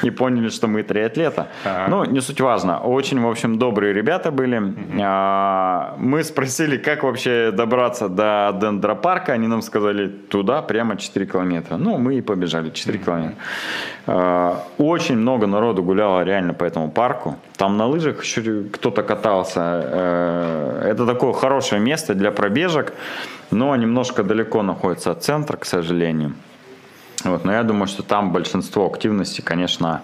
S2: и поняли, что мы триатлета.
S1: Ага.
S2: Ну, не суть важно. Очень, в общем, добрые ребята были. А, Мы спросили, как вообще добраться до дендропарка. Они нам сказали, туда прямо 4 километра. Ну, мы и побежали 4 километра. А, Очень много народу гуляло реально по этому парку. Там на лыжах еще кто-то катался. Э, Это такое хорошее место для пробежек, но немножко далеко находится от центра, к сожалению. Вот, но я думаю, что там большинство активности, конечно,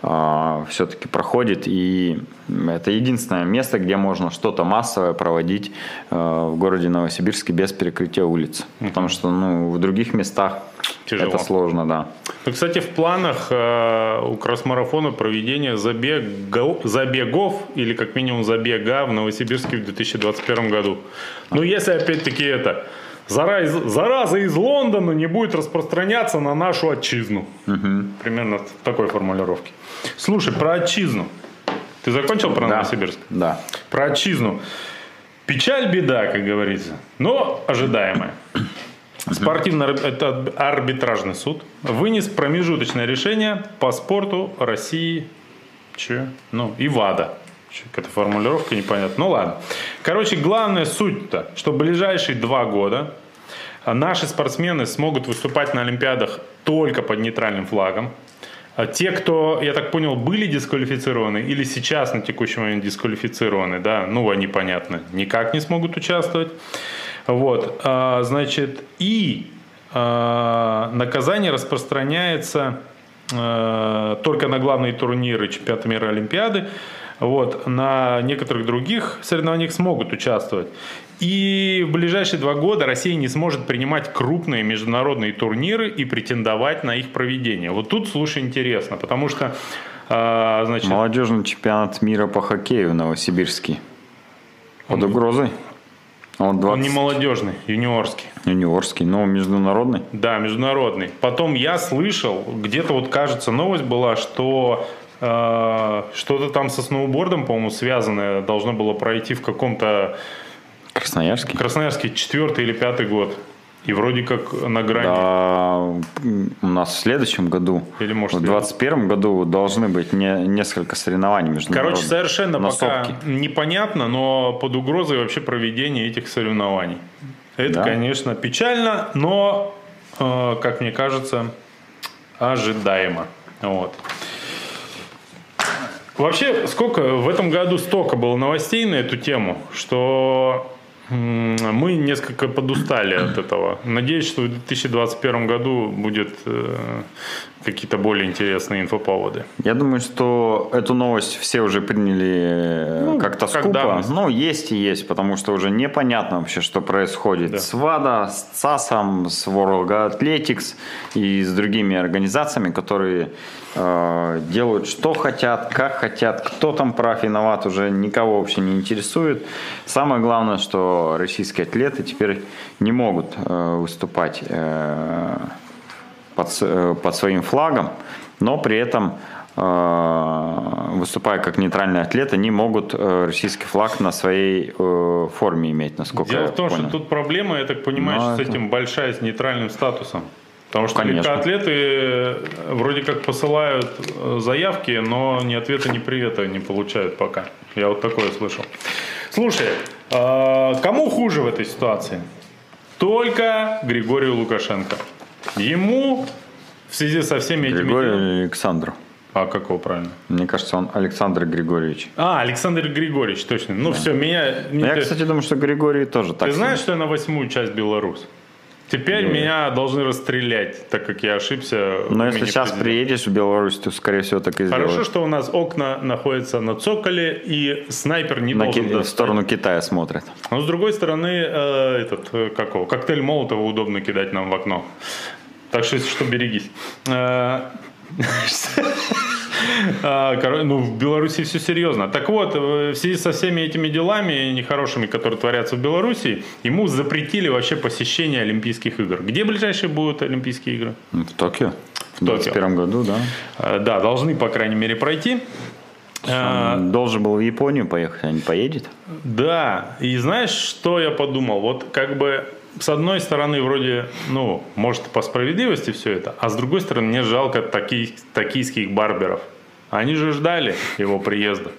S2: все-таки проходит, и это единственное место, где можно что-то массовое проводить э, в городе Новосибирске без перекрытия улиц. Потому что ну, в других местах
S1: Тяжело.
S2: это сложно, да.
S1: Ну, кстати, в планах э, у кросс-марафона проведение забегов, забегов или как минимум забега в Новосибирске в 2021 году. Ну, если опять-таки это зараза, зараза из Лондона не будет распространяться на нашу отчизну. Примерно в такой формулировке. Слушай, про отчизну. Ты закончил про
S2: Да.
S1: Новосибирск?
S2: Да.
S1: Про отчизну. Печаль, беда, как говорится, но ожидаемая. Спортивный арб- это арбитражный суд вынес промежуточное решение по спорту России. Че? Ну, и ВАДА. Какая-то формулировка непонятна. Ну ладно. Короче, главная суть-то, что ближайшие два года наши спортсмены смогут выступать на Олимпиадах только под нейтральным флагом. А Те, кто, я так понял, были дисквалифицированы или сейчас на текущий момент дисквалифицированы, да, ну, они, понятно, никак не смогут участвовать. Вот, а, значит, и а, наказание распространяется только на главные турниры чемпионата мира Олимпиады. Вот, на некоторых других соревнованиях смогут участвовать. И в ближайшие два года Россия не сможет принимать крупные международные турниры и претендовать на их проведение. Вот тут, слушай, интересно, потому что, а, значит,
S2: Молодежный чемпионат мира по хоккею новосибирский. Под угрозой. Он 20...
S1: он не молодежный, юниорский.
S2: Юниорский, но международный.
S1: Да, международный. Потом я слышал, где-то вот кажется новость была, что э, что-то там со сноубордом, по-моему, связанное должно было пройти в каком-то
S2: Красноярский.
S1: Красноярске четвертый или пятый год. И вроде как на грани.
S2: Да, у нас в следующем году,
S1: Или, может,
S2: в 2021 году должны быть не, несколько соревнований международных.
S1: Короче, совершенно
S2: на
S1: пока
S2: сопке.
S1: непонятно, но под угрозой вообще проведение этих соревнований. Это,
S2: Да.
S1: конечно, печально, но, э, как мне кажется, ожидаемо. Вот. Вообще, сколько в этом году столько было новостей на эту тему, что мы несколько подустали от этого. Надеюсь, что в 2021 году будет э, какие-то более интересные инфоповоды.
S2: Я думаю, что эту новость все уже приняли э,
S1: Ну,
S2: как-то
S1: как
S2: скупо.
S1: данность.
S2: Ну, есть и есть, потому что уже непонятно вообще, что происходит
S1: Да.
S2: с ВАДА, с ЦАСом, с World Athletics и с другими организациями, которые э, делают что хотят, как хотят, кто там прав виноват, уже никого вообще не интересует. Самое главное, что российские атлеты теперь не могут э, выступать э, под, э, под своим флагом, но при этом, э, выступая как нейтральные атлеты, они могут э, российский флаг на своей форме иметь, насколько
S1: Дело
S2: я
S1: в том,
S2: понял.
S1: что тут проблема, я так понимаю,
S2: Ну,
S1: что с
S2: это-
S1: этим большая с нейтральным статусом. Потому что
S2: Конечно.
S1: легкоатлеты э, вроде как посылают заявки, но ни ответа, ни привета не получают пока. Я вот такое слышал. Слушай, кому хуже в этой ситуации? Только Григорию Лукашенко. Ему в связи со всеми этими...
S2: Григорий
S1: делами-
S2: или Александр?
S1: А какого правильно?
S2: Мне кажется, он Александр Григорьевич.
S1: А, Александр Григорьевич, точно. Ну все, меня...
S2: Но Я, кстати, думаю, что Григорий тоже так
S1: Ты знаешь, что я на восьмую часть белорус? Теперь
S2: Нет.
S1: меня должны расстрелять, так как я ошибся.
S2: Но если сейчас приедешь в Беларусь, то, скорее всего, так и
S1: Хорошо,
S2: сделаешь.
S1: что у нас окна находятся на цоколе, и снайпер не
S2: На
S1: должен
S2: Ки- в сторону Китая смотрят.
S1: Но с другой стороны, э, этот, э, как его, коктейль Молотова удобно кидать нам в окно. Так что, если что, берегись. А, коро- Ну, в Беларуси все серьезно. Так вот, э, в связи со всеми этими делами нехорошими, которые творятся в Беларуси, ему запретили вообще посещение Олимпийских игр. Где ближайшие будут Олимпийские игры?
S2: Ну, В Токио. В
S1: Токио.
S2: 2021 году, да.
S1: Э, Да, должны, по крайней мере, пройти.
S2: Он должен был в Японию поехать, а не поедет.
S1: Да, и знаешь, что я подумал? Вот как бы с одной стороны, вроде, ну, может, по справедливости все это, а с другой стороны, мне жалко таки, токийских барберов. Они же ждали его приезда.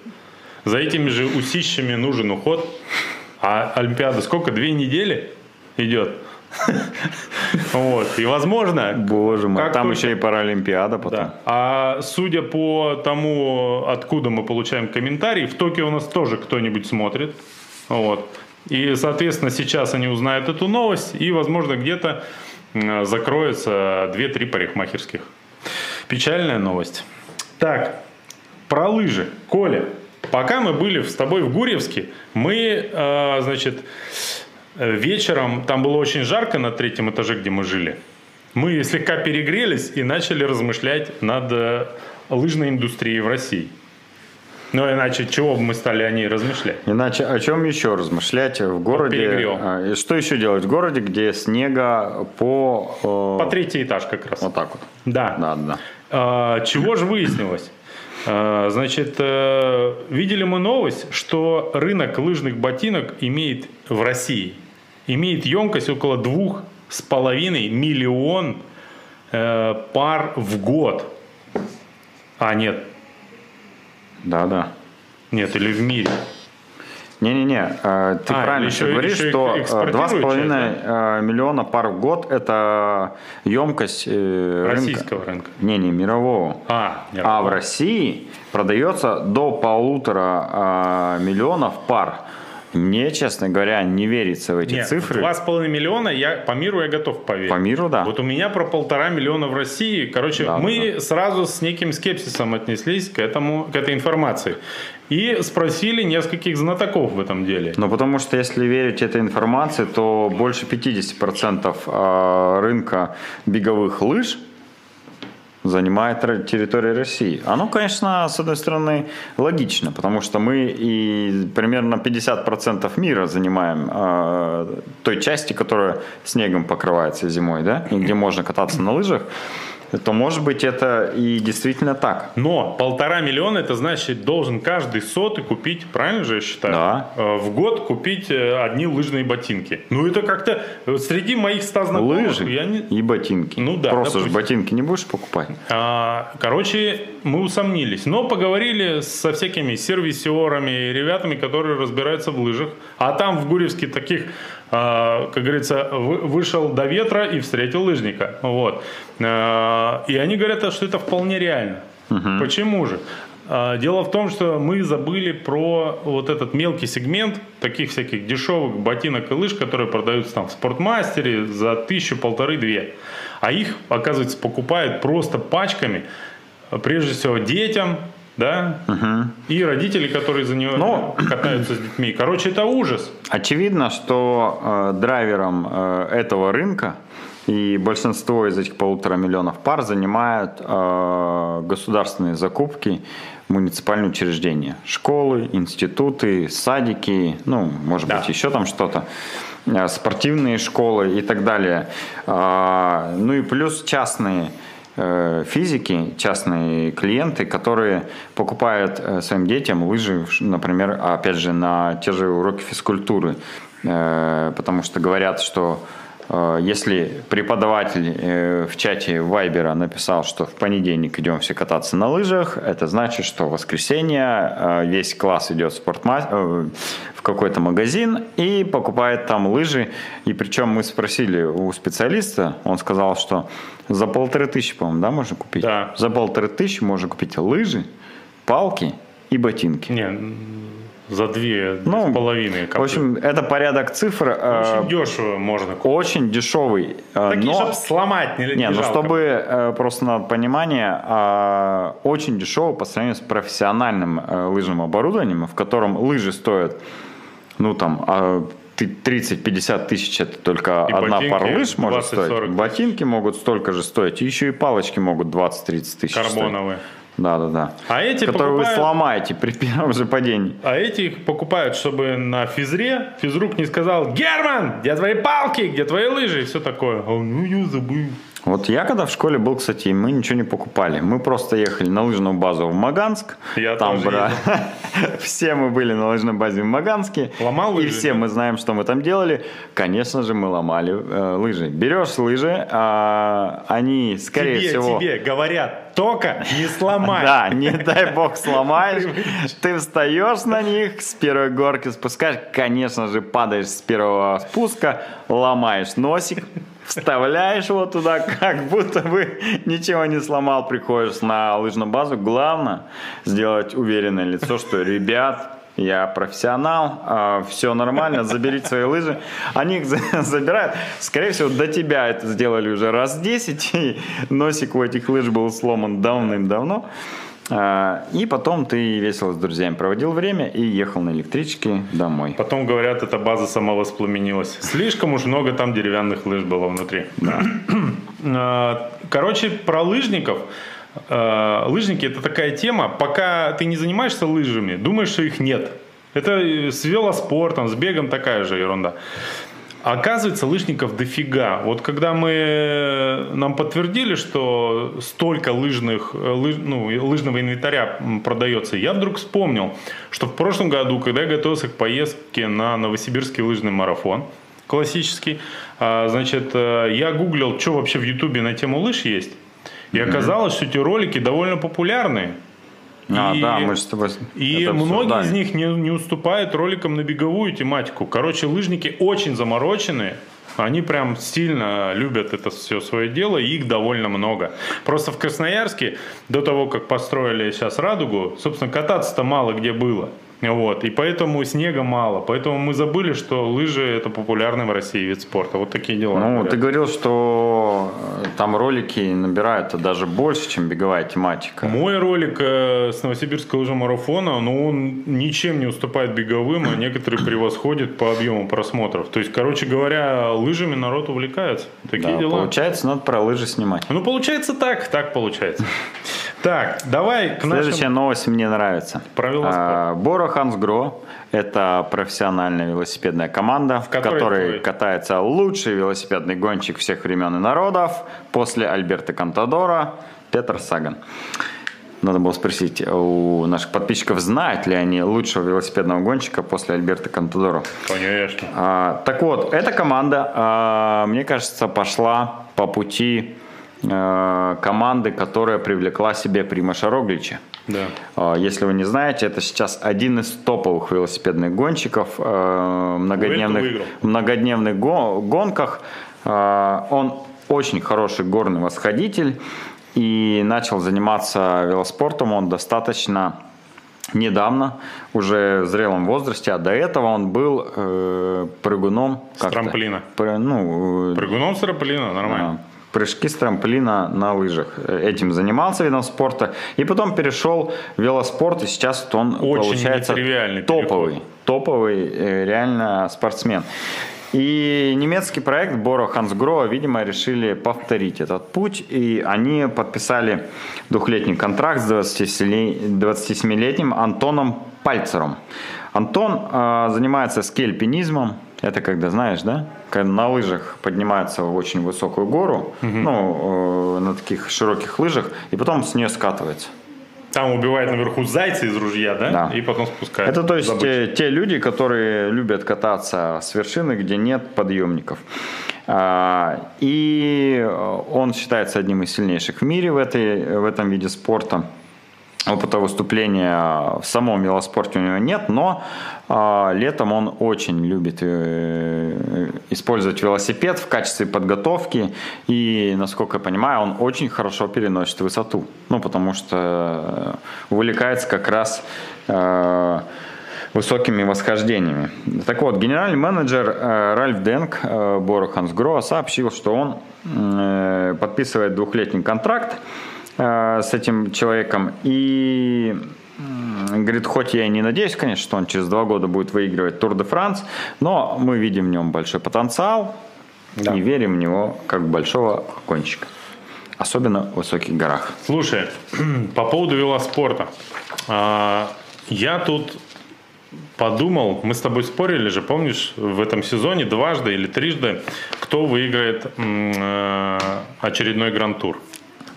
S1: За этими же усищами нужен уход. А Олимпиада сколько? Две недели идет. Вот. И возможно,
S2: Боже мой, там еще и Паралимпиада потом.
S1: А судя по тому, откуда мы получаем комментарии, в Токио у нас тоже кто-нибудь смотрит. Вот. И, соответственно, сейчас они узнают эту новость, и, возможно, где-то закроется 2-3 парикмахерских. Печальная новость. Так, про лыжи. Коля, пока мы были с тобой в Гурьевске, мы, э, значит, вечером, там было очень жарко на третьем этаже, где мы жили. Мы слегка перегрелись и начали размышлять над э, лыжной индустрией в России. Ну, иначе чего бы мы стали о ней размышлять?
S2: Иначе о чем еще размышлять в городе?
S1: перегрел.
S2: а, что еще делать в городе, где снега по... э,
S1: По третий этаж как раз.
S2: Вот так вот.
S1: Да.
S2: Да, да.
S1: А, Чего же выяснилось? А, Значит, э, видели мы новость, что рынок лыжных ботинок имеет в России имеет емкость около двух с половиной миллион э, пар в год. А, нет.
S2: Да, да.
S1: Нет, или в мире.
S2: Не-не-не, э, ты
S1: А,
S2: правильно
S1: еще-
S2: говоришь,
S1: еще
S2: что
S1: экспортируют
S2: два с
S1: часть,
S2: половиной э, миллиона пар в год это емкость э, рынка.
S1: Российского рынка.
S2: Не, не мирового.
S1: А,
S2: А
S1: мирового.
S2: в России продается до полутора а, миллионов пар. Мне, честно говоря, не верится в эти
S1: Нет,
S2: цифры.
S1: Два с половиной миллиона я, по миру я готов поверить.
S2: По миру, да.
S1: Вот у меня про полтора миллиона в России. Короче,
S2: Да,
S1: мы сразу с неким скепсисом отнеслись к, этому, к этой информации. И спросили нескольких знатоков в этом деле.
S2: Ну, потому что если верить этой информации, то больше 50% а, рынка беговых лыж занимает территория России. Оно, конечно, с одной стороны, логично, потому что мы и примерно 50% мира занимаем э, той части, которая снегом покрывается зимой, да, и где можно кататься на лыжах, то, может быть, это и действительно так.
S1: Но полтора миллиона, это значит, должен каждый сотый купить, правильно же я считаю?
S2: Да.
S1: Э, В год купить э, одни лыжные ботинки. Ну, это как-то э, среди моих ста знакомых...
S2: Лыжи
S1: Я не...
S2: и ботинки.
S1: Ну да,
S2: Просто же
S1: допустим.
S2: ботинки не будешь покупать.
S1: А, Короче, мы усомнились. Но поговорили со всякими сервисерами и ребятами, которые разбираются в лыжах. А там в Гурьевске таких, как говорится, вы- вышел до ветра и встретил лыжника. Вот. А, И они говорят, что это вполне реально. Почему же? А, Дело в том, что мы забыли про вот этот мелкий сегмент таких всяких дешевых ботинок и лыж, которые продаются там в спортмастере за тысячу, полторы, две. А их, оказывается, покупают просто пачками, прежде всего детям, да, и родители, которые за него
S2: Ну.
S1: катаются с детьми. Короче, это ужас.
S2: Очевидно, что э, драйвером э, этого рынка и большинство из этих полутора миллионов пар занимают э, государственные закупки муниципальные учреждения. Школы, институты, садики, ну, может
S1: Да.
S2: быть, еще там что-то. э, Спортивные школы и так далее. А, Ну и плюс частные э, физики, частные клиенты, которые покупают э, своим детям лыжи, например, опять же, на те же уроки физкультуры. Э, Потому что говорят, что э, если преподаватель э, в чате Вайбера написал, что в понедельник идем все кататься на лыжах, это значит, что в воскресенье э, весь класс идет в, спортма... э, в какой-то магазин и покупает там лыжи. И причем мы спросили у специалиста, он сказал, что за полторы тысячи, по-моему, да, можно купить?
S1: Да.
S2: За полторы тысячи можно купить лыжи, палки и ботинки.
S1: Не, за две, две
S2: Ну,
S1: с половиной.
S2: В общем, это порядок цифр. э,
S1: очень дешево можно купить.
S2: очень дешевый. э,
S1: Такие,
S2: но...
S1: чтобы сломать, не,
S2: Не,
S1: не
S2: ну чтобы э, просто на понимание, э, очень дешево по сравнению с профессиональным э, лыжным оборудованием, в котором лыжи стоят, ну там, а, 30-50 тысяч это только
S1: И
S2: одна
S1: ботинки
S2: пара лыж может
S1: 20-40
S2: стоить. Ботинки могут столько же стоить, еще и палочки могут 20-30 тысяч стоить.
S1: Карбоновые.
S2: Да, да, да.
S1: А эти
S2: Которые вы
S1: покупают-
S2: сломаете при первом же падении.
S1: А эти их покупают, чтобы на физре физрук не сказал «Герман, где твои палки, где твои лыжи?» и все такое. А он, ну, я забыл.
S2: Вот я когда в школе был, кстати, мы ничего не покупали. Мы просто ехали на лыжную базу в Маганск.
S1: Я
S2: там бра- Все мы были на лыжной базе в Маганске.
S1: Ломал
S2: И
S1: лыжи,
S2: все
S1: да?
S2: мы знаем, что мы там делали. Конечно же, мы ломали э, лыжи. Берешь лыжи, а, они, скорее
S1: тебе,
S2: всего...
S1: тебе говорят, только не сломай.
S2: Да, не дай бог сломаешь. Ты встаешь на них, с первой горки спускаешь, конечно же, падаешь с первого спуска, ломаешь носик, вставляешь его туда, как будто бы ничего не сломал, приходишь на лыжную базу. Главное сделать уверенное лицо, что ребят, я профессионал, все нормально, заберите свои лыжи. Они их за- забирают. Скорее всего, до тебя это сделали уже раз 10, и носик у этих лыж был сломан давным-давно. А, И потом ты весело с друзьями проводил время и ехал на электричке домой.
S1: Потом говорят, эта база сама воспламенилась. Слишком уж много там деревянных лыж было внутри. А, Короче, про лыжников. А, Лыжники это такая тема, пока ты не занимаешься лыжами, думаешь, что их нет. Это с велоспортом, с бегом такая же ерунда. Оказывается, лыжников дофига. Вот когда мы нам подтвердили, что столько лыжных, э, лыж, ну, лыжного инвентаря продается, я вдруг вспомнил, что в прошлом году, когда я готовился к поездке на Новосибирский лыжный марафон, классический. А, значит, э, я гуглил, что вообще в Ютубе на тему лыж есть. И оказалось, что эти ролики довольно популярны.
S2: А,
S1: И-
S2: да, мы с тобой
S1: И многие из них не, не уступают роликам на беговую тематику. Короче, лыжники очень замороченные. Они прям сильно любят это все свое дело, и их довольно много. Просто в Красноярске, до того, как построили сейчас «Радугу», собственно, кататься-то мало где было. Вот, и поэтому снега мало. Поэтому мы забыли, что лыжи – это популярный в России вид спорта. Вот такие дела.
S2: Ну,
S1: говорят.
S2: ты говорил, что э, там ролики набирают даже больше, чем беговая тематика.
S1: Мой ролик э, с Новосибирского лыжемарафона, ну, он ничем не уступает беговым, а некоторые превосходят по объему просмотров. То есть, короче говоря, лыжами народ увлекается. Такие
S2: Да,
S1: дела.
S2: получается, надо про лыжи снимать.
S1: Ну, получается так, так получается. Так, давай к
S2: Следующая
S1: нашим...
S2: новость мне нравится.
S1: Про велоспорт.
S2: А, Боро Хансгро – это профессиональная велосипедная команда, в
S1: которой
S2: которой катается лучший велосипедный гонщик всех времен и народов после Альберта Контадора Петр Саган. Надо было спросить у наших подписчиков, знают ли они лучшего велосипедного гонщика после Альберта Контадора.
S1: Конечно.
S2: А, так вот, эта команда, а, мне кажется, пошла по пути команды, которая привлекла себе Примаша Роглича.
S1: Да.
S2: А, Если вы не знаете, это сейчас один из топовых велосипедных гонщиков э, многодневных, многодневных го- гонках. Он очень хороший горный восходитель и начал заниматься велоспортом он достаточно недавно, уже в зрелом возрасте, а до этого он был э, прыгуном.
S1: С трамплина.
S2: Пры- ну, э,
S1: Прыгуном с трамплина, нормально.
S2: а, Прыжки с трамплина на лыжах. Этим занимался видом спорта. И потом перешел в велоспорт. И сейчас он
S1: Очень
S2: получается топовый. Топовый э, реально спортсмен. И немецкий проект Боро Хансгро, видимо, решили повторить этот путь. И они подписали двухлетний контракт с 27 27-летним Антоном Пальцером. Антон э, занимается скельпинизмом. Это когда, знаешь, да? Когда на лыжах поднимаются в очень высокую гору, ну, э, на таких широких лыжах, и потом с нее скатывается.
S1: Там убивает наверху зайца из ружья, да?
S2: Да.
S1: И потом спускает.
S2: Это то есть те, те люди, которые любят кататься с вершины, где нет подъемников. А, И он считается одним из сильнейших в мире в, этой, в этом виде спорта. Опыта выступления в самом велоспорте у него нет, но а, летом он очень любит э, использовать велосипед в качестве подготовки. И, насколько я понимаю, он очень хорошо переносит высоту. Ну, потому что э, увлекается как раз э, высокими восхождениями. Так вот, генеральный менеджер э, Ральф Денк э, Хансгро сообщил, что он э, подписывает двухлетний контракт э, с этим человеком и говорит, хоть я и не надеюсь, конечно, что он через два года будет выигрывать Тур де Франс, но мы видим в нем большой потенциал
S1: Да.
S2: и верим в него как в большого гонщика. Особенно в высоких горах.
S1: Слушай, по поводу велоспорта. А, Я тут подумал, мы с тобой спорили же, помнишь, в этом сезоне дважды или трижды, кто выиграет э, очередной гран-тур.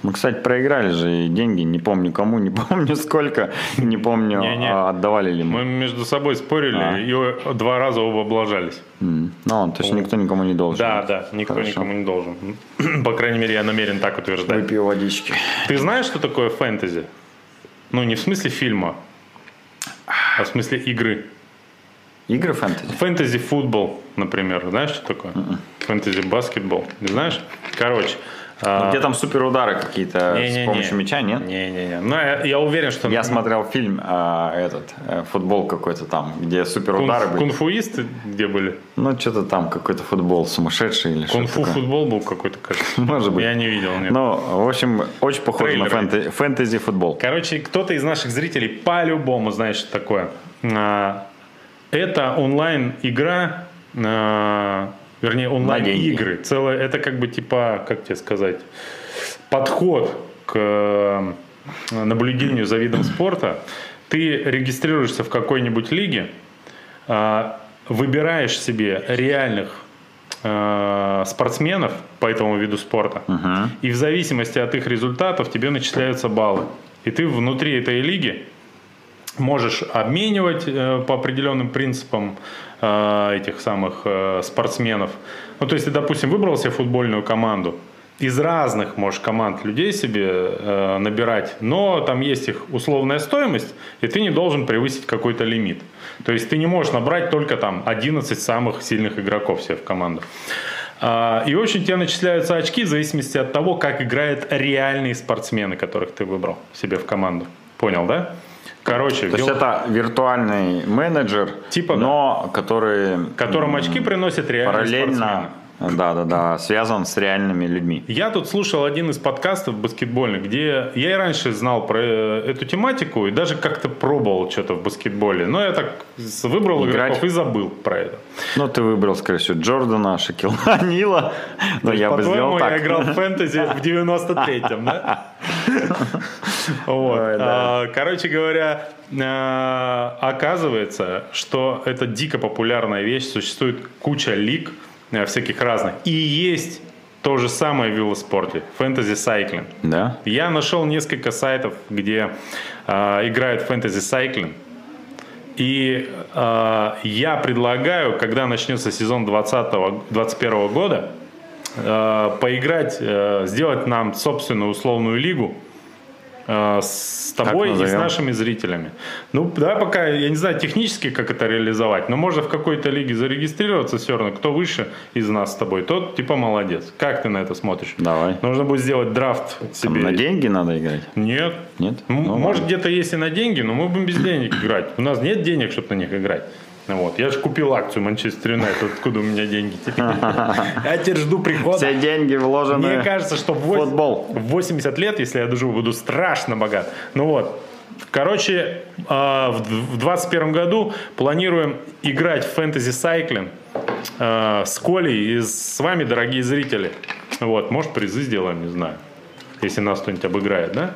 S2: Мы, кстати, проиграли же и деньги, не помню кому, не помню сколько, не помню,
S1: Не-не.
S2: а, отдавали ли мы.
S1: Мы между собой спорили
S2: А.
S1: и два раза оба облажались.
S2: М. Ну, то есть никто никому не должен.
S1: Да, да, никто
S2: Хорошо.
S1: никому не должен. По крайней мере, я намерен так утверждать.
S2: Выпью водички.
S1: Ты знаешь, что такое фэнтези? Ну, не в смысле фильма, а в смысле игры.
S2: Игры фэнтези?
S1: Фэнтези-футбол, например. Знаешь, что такое?
S2: М-м.
S1: Фэнтези-баскетбол. Не знаешь? Короче. А,
S2: Ну, Где там суперудары какие-то
S1: не-не-не.
S2: с помощью мяча, нет?
S1: Не-не-не. Ну, я, я уверен, что...
S2: Я смотрел фильм, а, этот, э, футбол какой-то там, где суперудары
S1: Кунг-
S2: были.
S1: Кунфуисты где были?
S2: Ну, что-то там, какой-то футбол сумасшедший или что-то
S1: Кунг-фу
S2: такое.
S1: футбол был какой-то, кажется.
S2: Может быть.
S1: Я не видел, нет.
S2: Ну, в общем, очень похоже на
S1: Трейлеры.
S2: фэнте- фэнтези-футбол.
S1: Короче, кто-то из наших зрителей по-любому знает, что такое. А, Это онлайн-игра, а, вернее, онлайн-игры. Целое, это как бы типа, как тебе сказать, подход к э, наблюдению за видом спорта. Ты регистрируешься в какой-нибудь лиге, а, выбираешь себе реальных э, спортсменов по этому виду спорта, и в зависимости от их результатов тебе начисляются баллы. И ты внутри этой лиги можешь обменивать э, по определенным принципам э, этих самых э, спортсменов. Ну, то есть ты, допустим, выбрал себе футбольную команду, из разных, можешь, команд людей себе э, набирать, но там есть их условная стоимость, и ты не должен превысить какой-то лимит. То есть ты не можешь набрать только там 11 самых сильных игроков себе в команду. А, и, общем, тебе начисляются очки в зависимости от того, как играют реальные спортсмены, которых ты выбрал себе в команду. Понял, да? Короче,
S2: То есть это виртуальный менеджер,
S1: Типа,
S2: но который
S1: которым очки приносят реальные спортсмены.
S2: Да, да, да, связан с реальными людьми.
S1: Я тут слушал один из подкастов баскетбольных, где я и раньше знал про э, эту тематику и даже как-то пробовал что-то в баскетболе. Но я так выбрал
S2: Играть?
S1: игроков и забыл про это.
S2: Ну, ты выбрал, скорее всего, Джордана, Шакила Нила. Но я бы сделал
S1: я
S2: так.
S1: играл в фэнтези в 93-м, да? Вот. А, Короче говоря, а, оказывается, что это дико популярная вещь. Существует куча лиг всяких разных. И есть то же самое в велоспорте. Фэнтези сайклинг.
S2: Да?
S1: Я нашел несколько сайтов, где э, играют фэнтези сайклинг. И э, я предлагаю, когда начнется сезон 2021 года, э, поиграть, э, сделать нам собственную условную лигу э, с тобой и с нашими зрителями. Ну, давай пока, я не знаю технически, как это реализовать, но можно в какой-то лиге зарегистрироваться все равно. Кто выше из нас с тобой, тот типа молодец. Как ты на это смотришь?
S2: Давай.
S1: Нужно будет сделать драфт
S2: Там
S1: себе.
S2: на деньги надо играть?
S1: Нет.
S2: Нет? Ну,
S1: Может, где-то есть и на деньги, но мы будем без денег играть. У нас нет денег, чтобы на них играть. Ну Вот. Я же купил акцию Манчестер Юнайтед. Откуда у меня деньги теперь? Я теперь жду прихода.
S2: Все деньги вложены
S1: Мне кажется, что в
S2: в
S1: вось-
S2: футбол.
S1: в 80 лет, если я доживу, буду страшно богат. Ну вот. Короче, а, в д- в 21 году планируем играть в фэнтези сайклинг а, с Колей и с вами, дорогие зрители. Вот, может, призы сделаем, не знаю. Если нас кто-нибудь обыграет, да?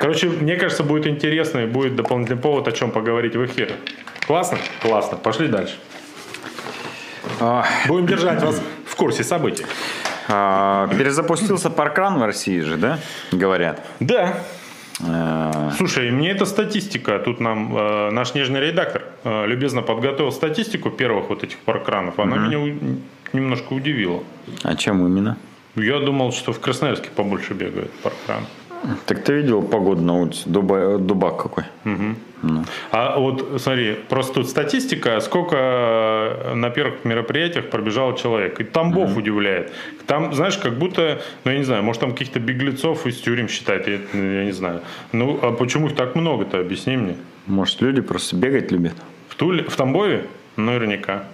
S1: Короче, мне кажется, будет интересно и будет дополнительный повод, о чем поговорить в эфире. Классно? Классно. Пошли дальше.
S2: А,
S1: Будем держать вас в курсе событий.
S2: а, Перезапустился паркран в России же, да? Говорят.
S1: Да,
S2: Э,
S1: Слушай, мне эта статистика, тут нам э, наш нежный редактор э, любезно подготовил статистику первых вот этих паркранов, она меня у- немножко удивила.
S2: А чем именно?
S1: Я думал, что в Красноярске побольше бегают паркран.
S2: Так ты видел погоду на улице? Дуба- дубак какой.
S1: А вот смотри, просто тут статистика, сколько э, на первых мероприятиях пробежал человек. И Тамбов удивляет. Там, знаешь, как будто, ну я не знаю, может там каких-то беглецов из тюрем считают, я, я не знаю. Ну, а почему их так много-то, объясни мне.
S2: Может, люди просто бегать любят?
S1: В, Туле, в Тамбове? Наверняка.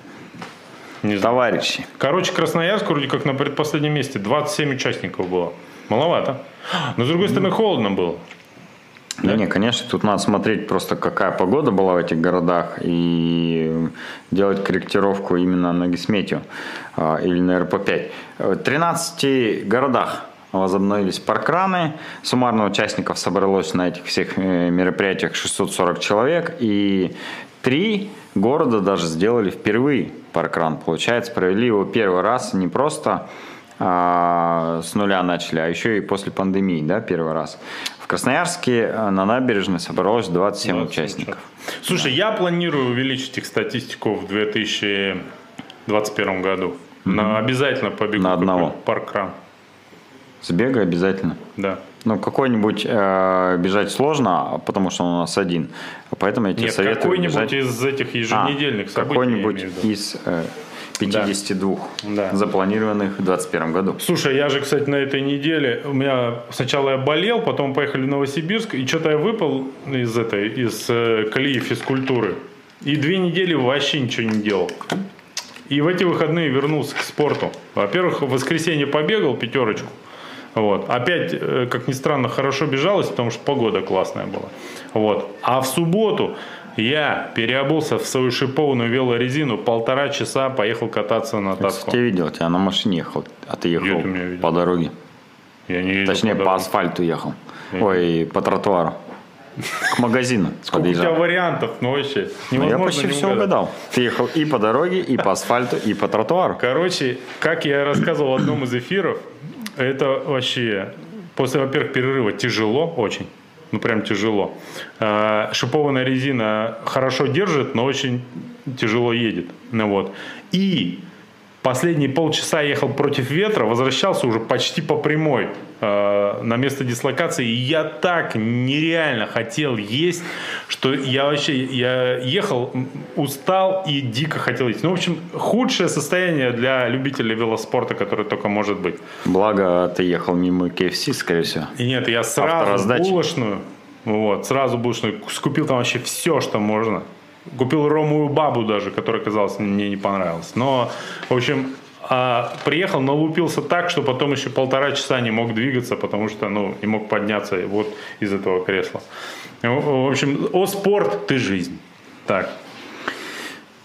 S1: Не знаю.
S2: Товарищи.
S1: Короче, Красноярск вроде как на предпоследнем месте. 27 участников было. Маловато. Но с другой стороны, холодно было.
S2: Да не, конечно, тут надо смотреть просто какая погода была в этих городах и делать корректировку именно на Гесметию а, или на РП-5. В 13 городах возобновились паркраны. Суммарно участников собралось на этих всех э, мероприятиях 640 человек. И три города даже сделали впервые паркран. Получается, провели его первый раз не просто с нуля начали, а еще и после пандемии, да, первый раз. В Красноярске э, на набережной собралось 27
S1: 27
S2: участников.
S1: Слушай, я планирую увеличить их статистику в 2021 году. На, обязательно побегу
S2: На одного.
S1: паркран.
S2: Сбегай обязательно.
S1: Да.
S2: Ну, какой-нибудь э, бежать сложно, а потому что он у нас один. Поэтому я тебе
S1: Нет,
S2: советую
S1: какой-нибудь
S2: бежать...
S1: из этих
S2: А,
S1: еженедельных событий. я
S2: какой-нибудь из э, 52
S1: Да.
S2: запланированных в 2021 году.
S1: Слушай, я же, кстати, на этой неделе, у меня сначала я болел, потом поехали в Новосибирск, и что-то я выпал из этой, из э, колеи физкультуры. И две недели вообще ничего не делал. И в эти выходные вернулся к спорту. Во-первых, в воскресенье побегал пятерочку. Вот. Опять, э, как ни странно, хорошо бежалось, потому что погода классная была. Вот. А в субботу я переобулся в свою шипованную велорезину, полтора часа поехал кататься на
S2: Я,
S1: таску.
S2: кстати, видел, у тебя на машине ехал, а ты ехал
S1: ты видел?
S2: по дороге.
S1: Я не
S2: Точнее,
S1: по
S2: по асфальту ехал. Ой, по тротуару. К магазину
S1: Сколько у тебя
S2: подъезжал.
S1: вариантов, ну вообще.
S2: Ну, я почти все угадал. Ты ехал и по дороге, и по асфальту, и по тротуару.
S1: Короче, как я рассказывал в одном из эфиров, это вообще после, во-первых, перерыва тяжело очень. Ну прям тяжело. Э, шипованная резина хорошо держит, но очень тяжело едет. Ну, вот. И Последние полчаса ехал против ветра, возвращался уже почти по прямой э, на место дислокации. И я так нереально хотел есть, что я вообще я ехал, устал и дико хотел есть. Ну, в общем, худшее состояние для любителей велоспорта, которое только может быть.
S2: Благо, ты ехал мимо KFC, скорее всего.
S1: И нет, я сразу булочную, вот, сразу булочную, скупил там вообще все, что можно. Купил ромовую бабу даже, которая, казалось, мне не понравилась. Но, в общем, а, приехал, налупился так, что потом еще полтора часа не мог двигаться, потому что, ну, не мог подняться вот из этого кресла. В общем, о спорт, ты жизнь. Так.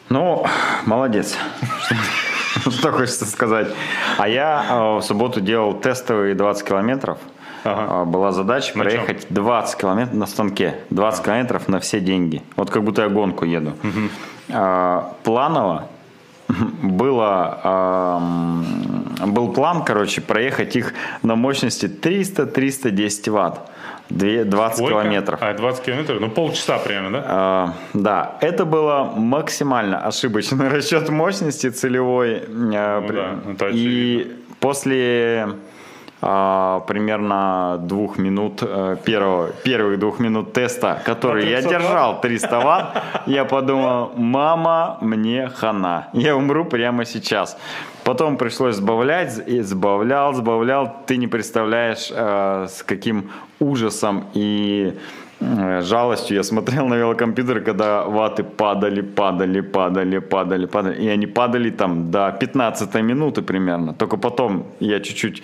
S2: Ну, молодец. Что хочется сказать. А я а, в субботу делал тестовые 20 километров. Ага. А, была задача на проехать чем? 20 километров на станке. 20 ага. километров на все деньги. Вот как будто я гонку еду. Угу. А, планово было, был план, короче, проехать их на мощности 300-310 ватт. 20 Сколько? километров.
S1: А, 20 километров? Ну, полчаса примерно, да?
S2: А, да. Это было максимально ошибочный расчет мощности целевой. А, ну, да, это И после примерно двух минут э, первого, первых двух минут теста, который я держал 300 ватт, я подумал, мама, мне хана, я умру прямо сейчас. Потом пришлось сбавлять, и сбавлял, сбавлял. Ты не представляешь, э, с каким ужасом и э, жалостью я смотрел на велокомпьютер, когда ваты падали, падали, падали, падали, падали. И они падали там до 15 минуты примерно. Только потом я чуть-чуть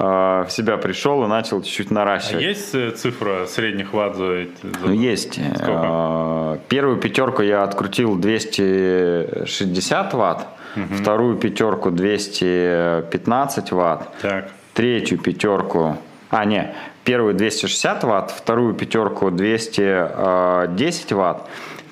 S2: в себя пришел и начал чуть-чуть наращивать.
S1: А есть э, цифра средних ватт за.
S2: Ну, есть. Сколько? Э, первую пятерку я открутил 260 ватт, угу. вторую пятерку 215 ватт, так. третью пятерку... А, не, первую 260 ватт, вторую пятерку 210 ватт,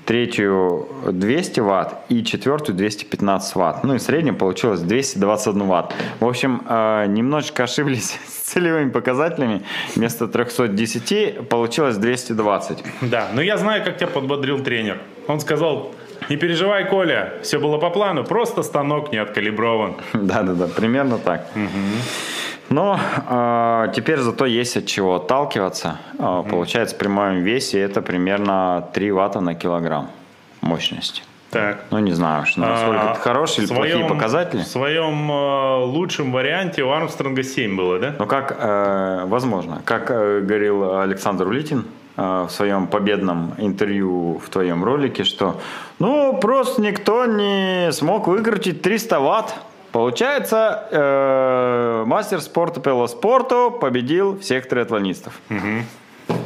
S2: третью 200 ватт и четвертую 215 ватт. Ну и в среднем получилось 221 ватт. В общем, э, немножечко ошиблись с целевыми показателями. Вместо 310 получилось 220.
S1: Да, но я знаю, как тебя подбодрил тренер. Он сказал, не переживай, Коля, все было по плану, просто станок не откалиброван.
S2: Да-да-да, примерно так. Угу. Но э, теперь зато есть от чего отталкиваться. Э, получается, при моем весе это примерно 3 ватта на килограмм мощности. Так. Ну, не знаю, что насколько а, это хорошие или плохие показатели. В
S1: своем э, лучшем варианте у Армстронга 7 было, да?
S2: Ну, как, э, возможно. Как э, говорил Александр Улитин э, в своем победном интервью в твоем ролике, что, ну, просто никто не смог выкрутить 300 ватт Получается, э, мастер спорта по велоспорту победил всех триатлонистов. Угу.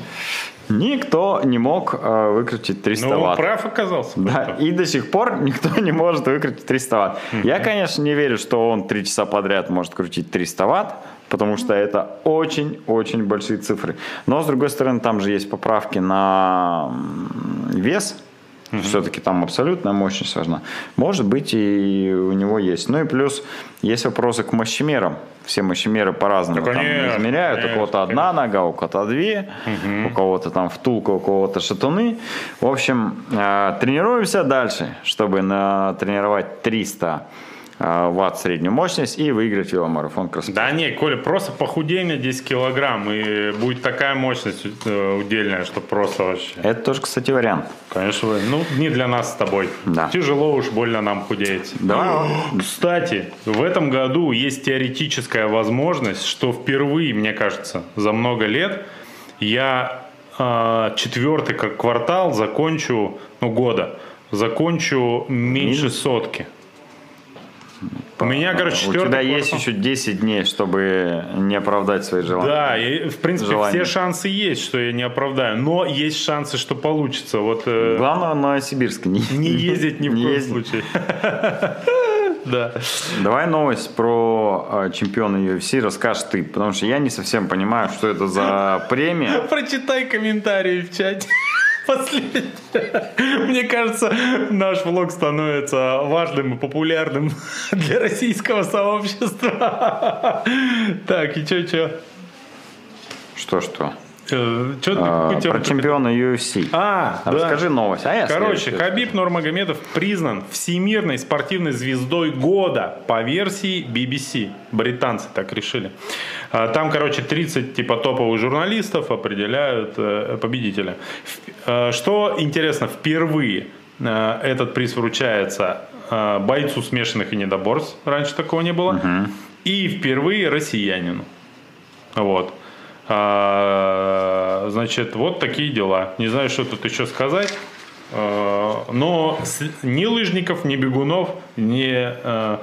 S2: Никто не мог э, выкрутить 300 ну, ватт.
S1: прав оказался.
S2: Да, и до сих пор никто не может выкрутить 300 ватт. Угу. Я, конечно, не верю, что он 3 часа подряд может крутить 300 ватт, потому что это очень-очень большие цифры. Но, с другой стороны, там же есть поправки на вес, Угу. Все-таки там абсолютная мощность важна. Может быть, и у него есть. Ну и плюс есть вопросы к мощемерам. Все мощемеры по-разному да, там измеряют. Конечно, у кого-то одна нога, у кого-то две, угу. у кого-то там втулка, у кого-то шатуны. В общем, э, тренируемся дальше, чтобы натренировать 300 Э, ватт среднюю мощность и выиграть веломарафон
S1: красоты. Да не, Коля, просто похудение 10 килограмм и будет такая мощность э, удельная, что просто вообще.
S2: Это тоже, кстати, вариант.
S1: Конечно, ну не для нас с тобой. Да. Тяжело уж больно нам худеть. Да. Кстати, в этом году есть теоретическая возможность, что впервые, мне кажется, за много лет я э, четвертый квартал закончу, ну года, закончу меньше Минус? сотки.
S2: У меня, короче, четвертый У тебя есть еще 10 дней, чтобы не оправдать свои желания.
S1: Да, и, в принципе, желания. все шансы есть, что я не оправдаю. Но есть шансы, что получится. Вот,
S2: э... Главное, на Сибирск
S1: не, не ездить ни в коем случае.
S2: Да. Давай новость про э, чемпиона UFC расскажешь ты, потому что я не совсем понимаю, что это за премия.
S1: Прочитай комментарии в чате. Последнее. Мне кажется, наш влог становится важным и популярным для российского сообщества. Так, и что, что?
S2: Что, что?
S1: Э,
S2: А, Про чемпиона UFC.
S1: А, да.
S2: Расскажи новость. А я
S1: Короче. Хабиб Нурмагомедов признан всемирной спортивной звездой года по версии BBC. Британцы так решили. А, Там, короче, 30 типа топовых журналистов определяют э, победителя. Э, Что интересно, впервые э, этот приз вручается бойцу смешанных и недоборств. Раньше такого не было. И впервые россиянину. Вот. А, значит, вот такие дела. Не знаю, что тут еще сказать. А, Но ни лыжников, ни бегунов, ни э,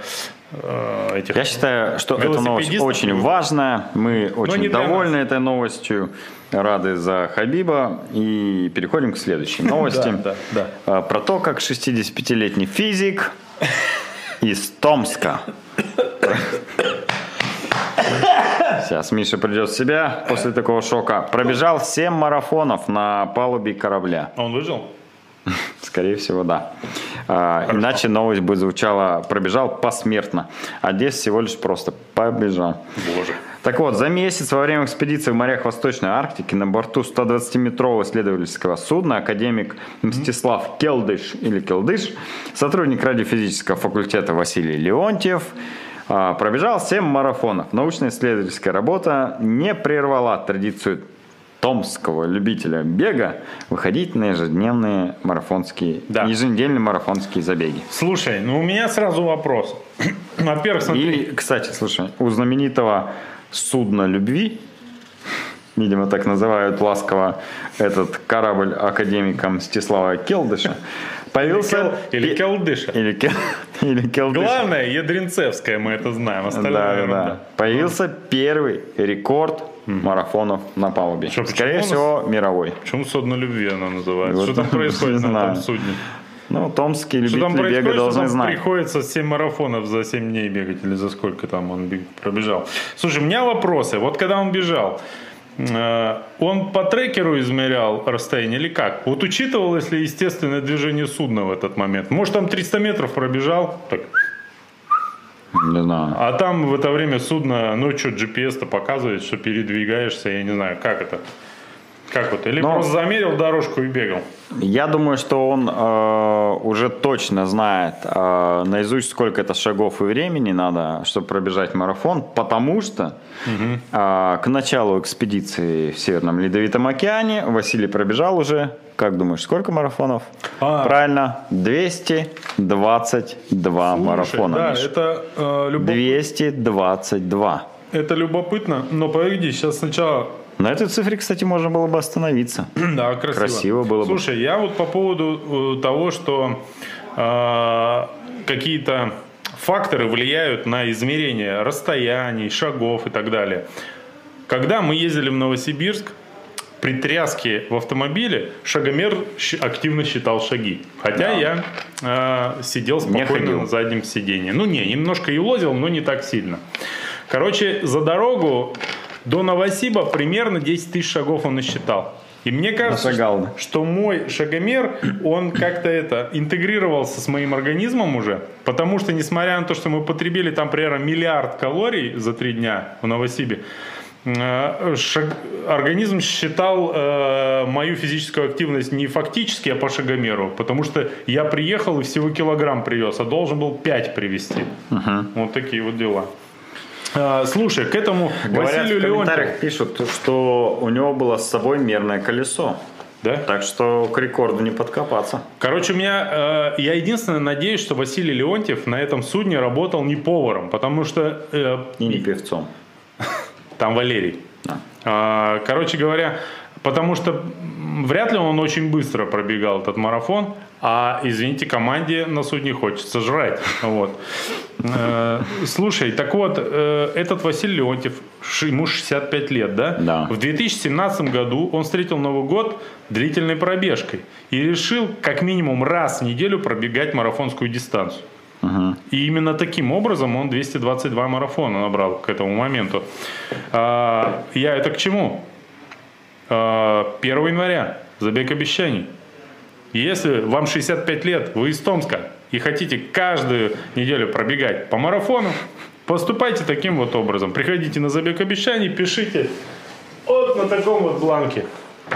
S1: э, этих...
S2: Я считаю, что эта новость очень важная. Мы очень довольны этой новостью. Рады за Хабиба. И переходим к следующей новости.
S1: Да, да,
S2: А, Про то, как 65-летний физик из Томска. Сейчас Миша придет в себя после такого шока. Пробежал 7 марафонов на палубе корабля.
S1: А Он выжил?
S2: Скорее всего, да. А, иначе новость бы звучала «пробежал посмертно». А здесь всего лишь просто «побежал».
S1: Боже.
S2: Так вот, за месяц во время экспедиции в морях Восточной Арктики на борту 120-метрового исследовательского судна академик Мстислав Келдыш или Келдыш, сотрудник радиофизического факультета Василий Леонтьев, пробежал 7 марафонов. Научно-исследовательская работа не прервала традицию томского любителя бега выходить на ежедневные марафонские,
S1: Да.
S2: еженедельные марафонские забеги.
S1: Слушай, ну у меня сразу вопрос. Во-первых, смотри.
S2: И, кстати, слушай, у знаменитого судна любви, видимо, так называют ласково этот корабль академика Мстислава Келдыша, появился...
S1: Или Келдыша.
S2: Или, Кел- или Келдыша.
S1: Главное, Ядринцевская, мы это знаем. Остальное
S2: Да,
S1: ерунда.
S2: да. Появился первый рекорд марафонов на палубе.
S1: Что,
S2: Скорее всего, мировой.
S1: Почему судно любви она называется?
S2: Вот
S1: Что там происходит на
S2: знаю.
S1: том судне?
S2: Ну, томские
S1: Что там
S2: любители бега
S1: происходит, что
S2: должны
S1: там
S2: знать.
S1: приходится 7 марафонов за 7 дней бегать, или за сколько там он бег- пробежал. Слушай, у меня вопросы. Вот когда он бежал, он по трекеру измерял расстояние или как? Вот учитывалось ли естественное движение судна в этот момент? Может, там 300 метров пробежал, так,
S2: Не знаю.
S1: а там в это время судно, ну что, GPS-то показывает, что передвигаешься, я не знаю, как это? Как вот? Или
S2: Но-
S1: просто замерил дорожку и бегал?
S2: Я думаю, что он э, уже точно знает э, наизусть, сколько это шагов и времени надо, чтобы пробежать марафон, потому что э, к началу экспедиции в Северном Ледовитом океане Василий пробежал уже, как думаешь, сколько марафонов?
S1: А.
S2: Правильно, 222 марафона.
S1: да,
S2: Миш.
S1: это, э, любо-
S2: 222.
S1: это любопытно, но погоди, сейчас сначала
S2: На этой цифре, кстати, можно было бы остановиться.
S1: Да, красиво.
S2: Красиво было бы.
S1: Слушай, я вот по поводу э, того, что э, какие-то факторы влияют на измерение расстояний, шагов и так далее. Когда мы ездили в Новосибирск, при тряске в автомобиле шагомер активно считал шаги. Хотя я э, сидел спокойно на заднем сиденье. Ну не, немножко елозил, но не так сильно. Короче, за дорогу до Новосиба примерно 10 тысяч шагов он насчитал. И мне кажется,
S2: Нашагал, да.
S1: что мой шагомер, он как-то это интегрировался с моим организмом уже, потому что, несмотря на то, что мы потребили там примерно миллиард калорий за три дня в Новосибе, э, шаг- организм считал э, мою физическую активность не фактически, а по шагомеру, потому что я приехал и всего килограмм привез, а должен был 5 привезти. Вот такие вот дела. А, слушай, к этому
S2: Говорят,
S1: Василию
S2: в
S1: Леонтьеву...
S2: комментариях пишут, что у него было с собой мерное колесо.
S1: Да?
S2: Так что к рекорду не подкопаться.
S1: Короче, у меня, э, я единственное надеюсь, что Василий Леонтьев на этом судне работал не поваром, потому что э,
S2: И не певцом.
S1: там Валерий.
S2: Да.
S1: А, Короче говоря, потому что вряд ли он очень быстро пробегал этот марафон, а, извините, команде на судне хочется жрать. Вот. Э, Слушай, так вот, э, этот Василий Леонтьев, ему 65 лет, да?
S2: Да.
S1: В 2017 году он встретил Новый год длительной пробежкой и решил как минимум раз в неделю пробегать марафонскую дистанцию. И именно таким образом он 222 марафона набрал к этому моменту. А, я это к чему? А, 1 января, забег обещаний. Если вам 65 лет, вы из Томска и хотите каждую неделю пробегать по марафону, поступайте таким вот образом. Приходите на забег обещаний, пишите от вот на таком вот бланке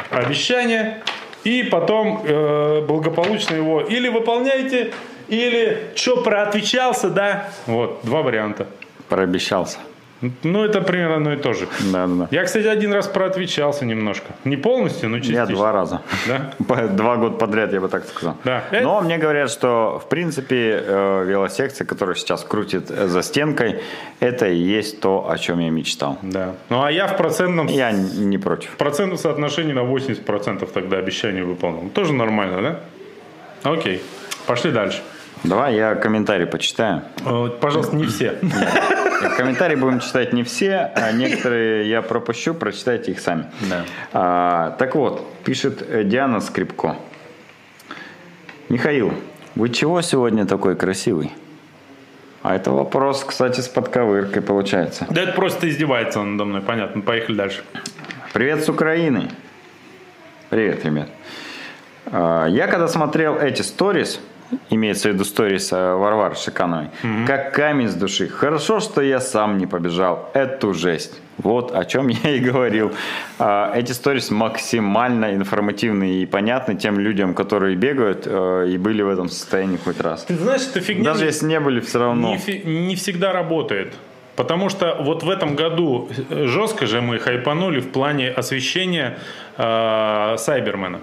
S1: обещание, и потом э, благополучно его или выполняете, или что проотвечался, да? Вот, два варианта.
S2: Прообещался.
S1: Ну, это примерно одно и то же.
S2: Да, да, да.
S1: Я, кстати, один раз проотвечался немножко. Не полностью, но частично.
S2: Я два раза.
S1: Да?
S2: Два года подряд, я бы так сказал.
S1: Да.
S2: Но мне говорят, что, в принципе, э, велосекция, которая сейчас крутит э, за стенкой, это и есть то, о чем я мечтал.
S1: Да. Ну, а я в процентном,
S2: Я не против.
S1: в процентном соотношении на 80% тогда обещание выполнил. Тоже нормально, да? Окей. Пошли дальше.
S2: Давай я комментарий почитаю.
S1: Э, Пожалуйста, не все.
S2: Комментарии будем читать не все, а некоторые я пропущу, прочитайте их сами.
S1: Да.
S2: А, так вот, пишет э, Диана Скрипко. Михаил, вы чего сегодня такой красивый? А это вопрос, кстати, с подковыркой получается.
S1: Да это просто издевается он надо мной, понятно. Поехали дальше.
S2: Привет с Украины. Привет, ребят. А, Я когда смотрел эти сторис, имеется в виду сторис э, Варвары Шикановой, как камень с души. Хорошо, что я сам не побежал. Эту жесть. Вот о чем я и говорил. А, Эти сторис максимально информативны и понятны тем людям, которые бегают э, и были в этом состоянии хоть раз.
S1: Ты знаешь, это фигня
S2: Даже если не были, все равно.
S1: не, фи- не всегда работает. Потому что вот в этом году жестко же мы хайпанули в плане освещения э, Сайбермена.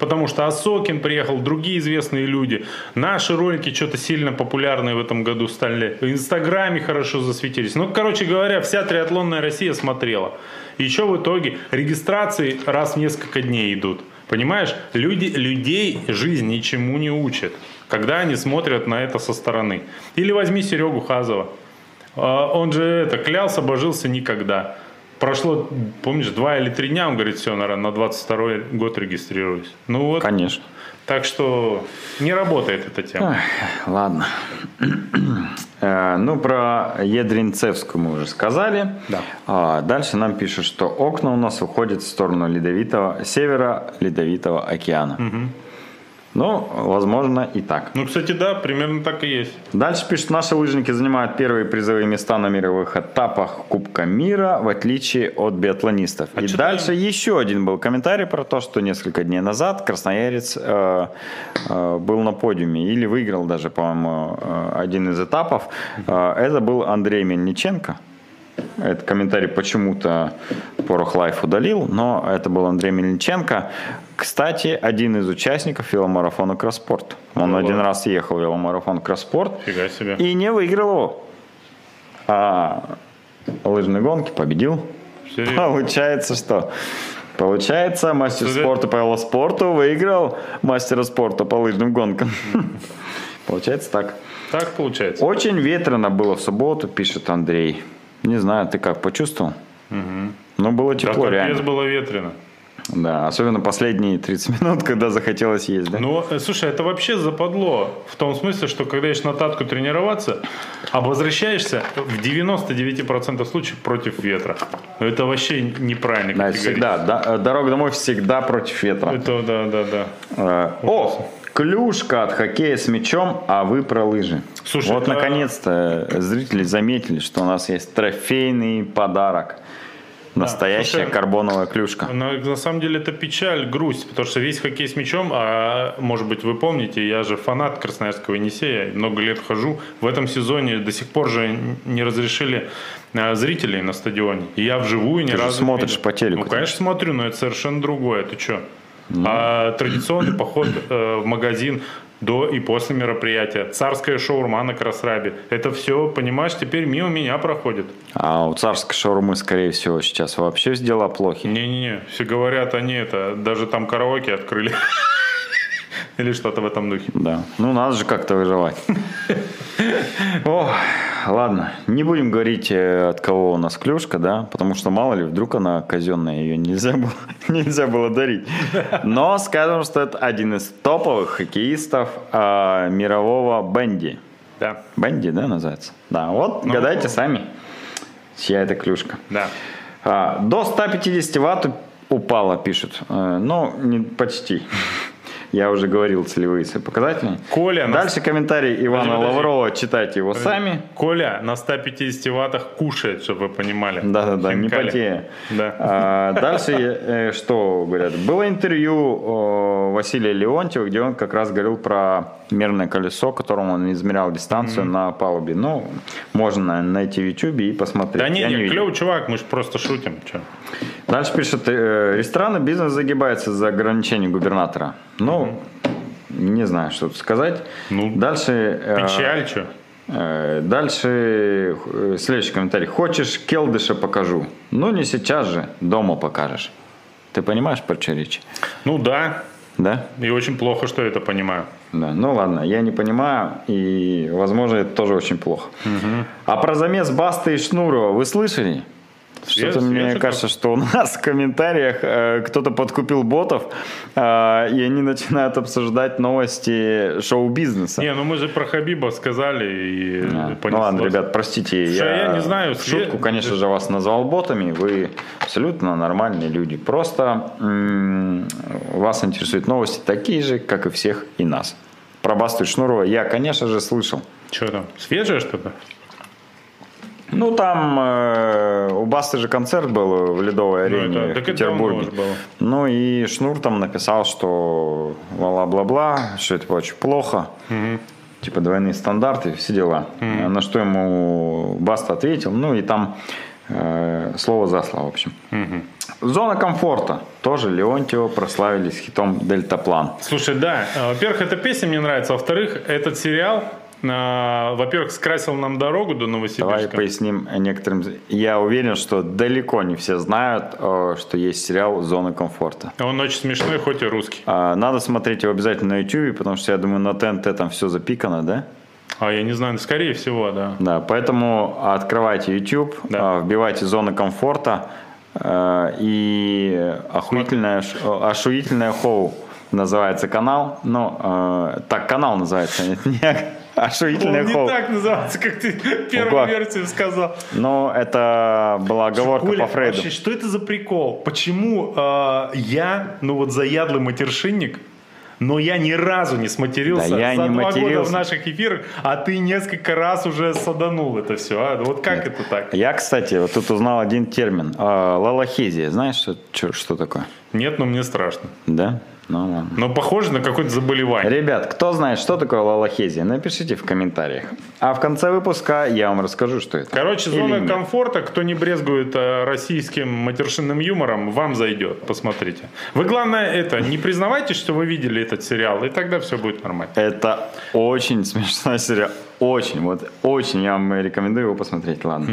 S1: Потому что Асокин приехал, другие известные люди. Наши ролики что-то сильно популярные в этом году стали. В Инстаграме хорошо засветились. Ну, короче говоря, вся триатлонная Россия смотрела. Еще в итоге регистрации раз в несколько дней идут. Понимаешь, люди, людей жизнь ничему не учит, когда они смотрят на это со стороны. Или возьми Серегу Хазова. А, Он же это клялся, божился никогда. Прошло, помнишь, два или три дня, он говорит, все, наверное, на 22 год регистрируюсь. Ну вот,
S2: Конечно.
S1: так что не работает эта тема.
S2: Ах, Ладно. Э, Ну, про Едринцевскую мы уже сказали.
S1: Да.
S2: А дальше нам пишут, что окна у нас выходят в сторону ледовитого, севера Ледовитого океана. Ну, возможно, и так.
S1: Ну, кстати, да, примерно так и есть.
S2: Дальше пишут, наши лыжники занимают первые призовые места на мировых этапах Кубка мира, в отличие от биатлонистов. и
S1: чё
S2: дальше еще один был комментарий про то, что несколько дней назад красноярец э, э, был на подиуме или выиграл даже, по-моему, э, один из этапов. Э, это был Андрей Мельниченко. Этот комментарий почему-то Порох Лайф удалил, но это был Андрей Мельниченко. Кстати, один из участников веломарафона Кросспорт. Он
S1: Ну
S2: один
S1: ладно.
S2: раз ехал в веломарафон Кросспорт
S1: Фига себе.
S2: и не выиграл его. А лыжные гонки победил.
S1: Серьезно?
S2: Получается, что? Получается, мастер
S1: за-
S2: спорта по велоспорту выиграл мастера спорта по лыжным гонкам. Получается так.
S1: Так получается.
S2: Очень ветрено было в субботу, пишет Андрей. Не знаю, ты как, почувствовал? Ну, было
S1: Да,
S2: тепло,
S1: капец
S2: реально.
S1: было ветрено.
S2: Да, особенно последние 30 минут, когда захотелось есть, да?
S1: Ну, э, слушай, это вообще западло. В том смысле, что когда идешь на татку тренироваться, а возвращаешься в 99% случаев против ветра. Это вообще неправильно.
S2: Да, всегда. да, э, дорога домой всегда против ветра.
S1: Это да, да, да.
S2: Э, О, клюшка от хоккея с мячом, а вы про лыжи.
S1: Слушай,
S2: вот
S1: это-
S2: наконец-то зрители заметили, что у нас есть трофейный подарок. Настоящая
S1: слушай,
S2: карбоновая клюшка.
S1: Но на самом деле это печаль, грусть, потому что весь хоккей с мячом, а может быть вы помните, я же фанат Красноярского Енисея, много лет хожу. В этом сезоне до сих пор же не разрешили а, зрителей на стадионе. И я вживую ни
S2: Ты же
S1: разу не
S2: смотришь
S1: видел.
S2: по телеку,
S1: Ну, конечно, смотрю, но это совершенно другое. Ты что? А традиционный поход э, в магазин до и после мероприятия. Царская шаурма на Красрабе. Это все, понимаешь, теперь мимо меня проходит.
S2: А у царской шаурмы, скорее всего, сейчас вообще дела плохи.
S1: Не-не-не, все говорят, они это, даже там караоке открыли. Или что-то в этом духе.
S2: Да. Ну, надо же как-то выживать. О, ладно. Не будем говорить, э, от кого у нас клюшка, да, потому что мало ли, вдруг она казенная, ее нельзя было, нельзя было дарить. Но скажем, что это один из топовых хоккеистов а, мирового бенди.
S1: Да,
S2: Бенди, да, называется? Да, вот гадайте сами, чья это клюшка.
S1: да.
S2: А, до 150 ватт упала, пишут. Э, Ну, не, почти. Я уже говорил целевые показатели.
S1: Коля, на-
S2: Дальше комментарий Ивана
S1: Подожди, подожди.
S2: Лаврова, читайте его сами.
S1: Коля на 150 ваттах кушает, чтобы вы понимали.
S2: Да-да-да, не потея.
S1: Да.
S2: А, дальше э, что говорят? Было интервью Василия Леонтьева, где он как раз говорил про мерное колесо, которым он измерял дистанцию на палубе. Ну, можно найти в YouTube и посмотреть.
S1: Да не,
S2: Я
S1: не,
S2: видел.
S1: клевый чувак, мы же просто шутим. Чё?
S2: Дальше пишет, э, рестораны бизнес загибается за ограничение губернатора. Ну, не знаю, что тут сказать.
S1: Ну,
S2: Дальше... э,
S1: Печаль, что?
S2: Э, Дальше э, следующий комментарий. Хочешь, келдыша покажу? Ну, не сейчас же, дома покажешь. Ты понимаешь, про что речь?
S1: Ну да,
S2: Да?
S1: и очень плохо, что я это понимаю.
S2: Да. Ну ладно, я не понимаю, и, возможно, это тоже очень плохо. А про замес Баста и Шнурова вы слышали? Что-то мне кажется, что у нас в комментариях э, кто-то подкупил ботов, э, и они начинают обсуждать новости шоу-бизнеса.
S1: Не, ну мы же про Хабиба сказали и
S2: А, Ну ладно, ребят, простите,
S1: Слушай,
S2: я,
S1: я не знаю,
S2: в шутку, конечно же, вас назвал ботами, вы абсолютно нормальные люди. Просто м, вас интересуют новости такие же, как и всех и нас. Про Басту Шнурова я, конечно же, слышал.
S1: Что там, свежее что-то?
S2: Ну, там э, у Басты же концерт был в Ледовой
S1: Ну,
S2: арене
S1: это-
S2: в
S1: так это давно
S2: Петербурге. Ну, и Шнур там написал, что бла-бла-бла, что это очень плохо. Типа двойные стандарты, все дела. На что ему Баста ответил. Ну, и там э, слово за слово, в общем. Зона комфорта. Тоже Леонтьева прославились хитом «Дельтаплан».
S1: Слушай, да, э, во-первых, эта песня мне нравится, во-вторых, этот сериал, во-первых, скрасил нам дорогу до
S2: Давай
S1: Новосибирска.
S2: поясним некоторым. Я уверен, что далеко не все знают, э, что есть сериал «Зона комфорта».
S1: Он очень смешной, хоть и русский.
S2: А, Надо смотреть его обязательно на YouTube, потому что я думаю, на ТНТ там все запикано, да?
S1: А я не знаю, скорее всего, да.
S2: Да, поэтому открывайте YouTube,
S1: Да.
S2: а, вбивайте «Зона комфорта» э, и охуительное, э, ошуительное шоу называется канал. Ну, так канал называется, нет, не ошуительное
S1: Он не так называется, как ты первую версию сказал.
S2: Но это была оговорка
S1: Коля,
S2: по Фрейду.
S1: вообще, что это за прикол? Почему э, я, ну вот заядлый матершинник, но я ни разу не сматерился
S2: Да я
S1: за
S2: не
S1: два года
S2: матерился.
S1: в наших эфирах, а ты несколько раз уже саданул это все. А? Вот как это так?
S2: Я, кстати, вот тут узнал один термин. А, Лалахезия. Знаешь, что, что такое?
S1: Нет, но мне страшно.
S2: Да? Ну ладно.
S1: Но похоже на какое-то заболевание.
S2: Ребят, кто знает, что такое лалахезия, напишите в комментариях. А в конце выпуска я вам расскажу, что это.
S1: Короче,
S2: Или
S1: зона
S2: нет.
S1: комфорта, кто не брезгует э, российским матершинным юмором, вам зайдет. Посмотрите. Вы, главное, это, не признавайте, что вы видели этот сериал, и тогда все будет нормально.
S2: Это очень смешной сериал. Очень, вот очень я вам рекомендую его посмотреть, ладно.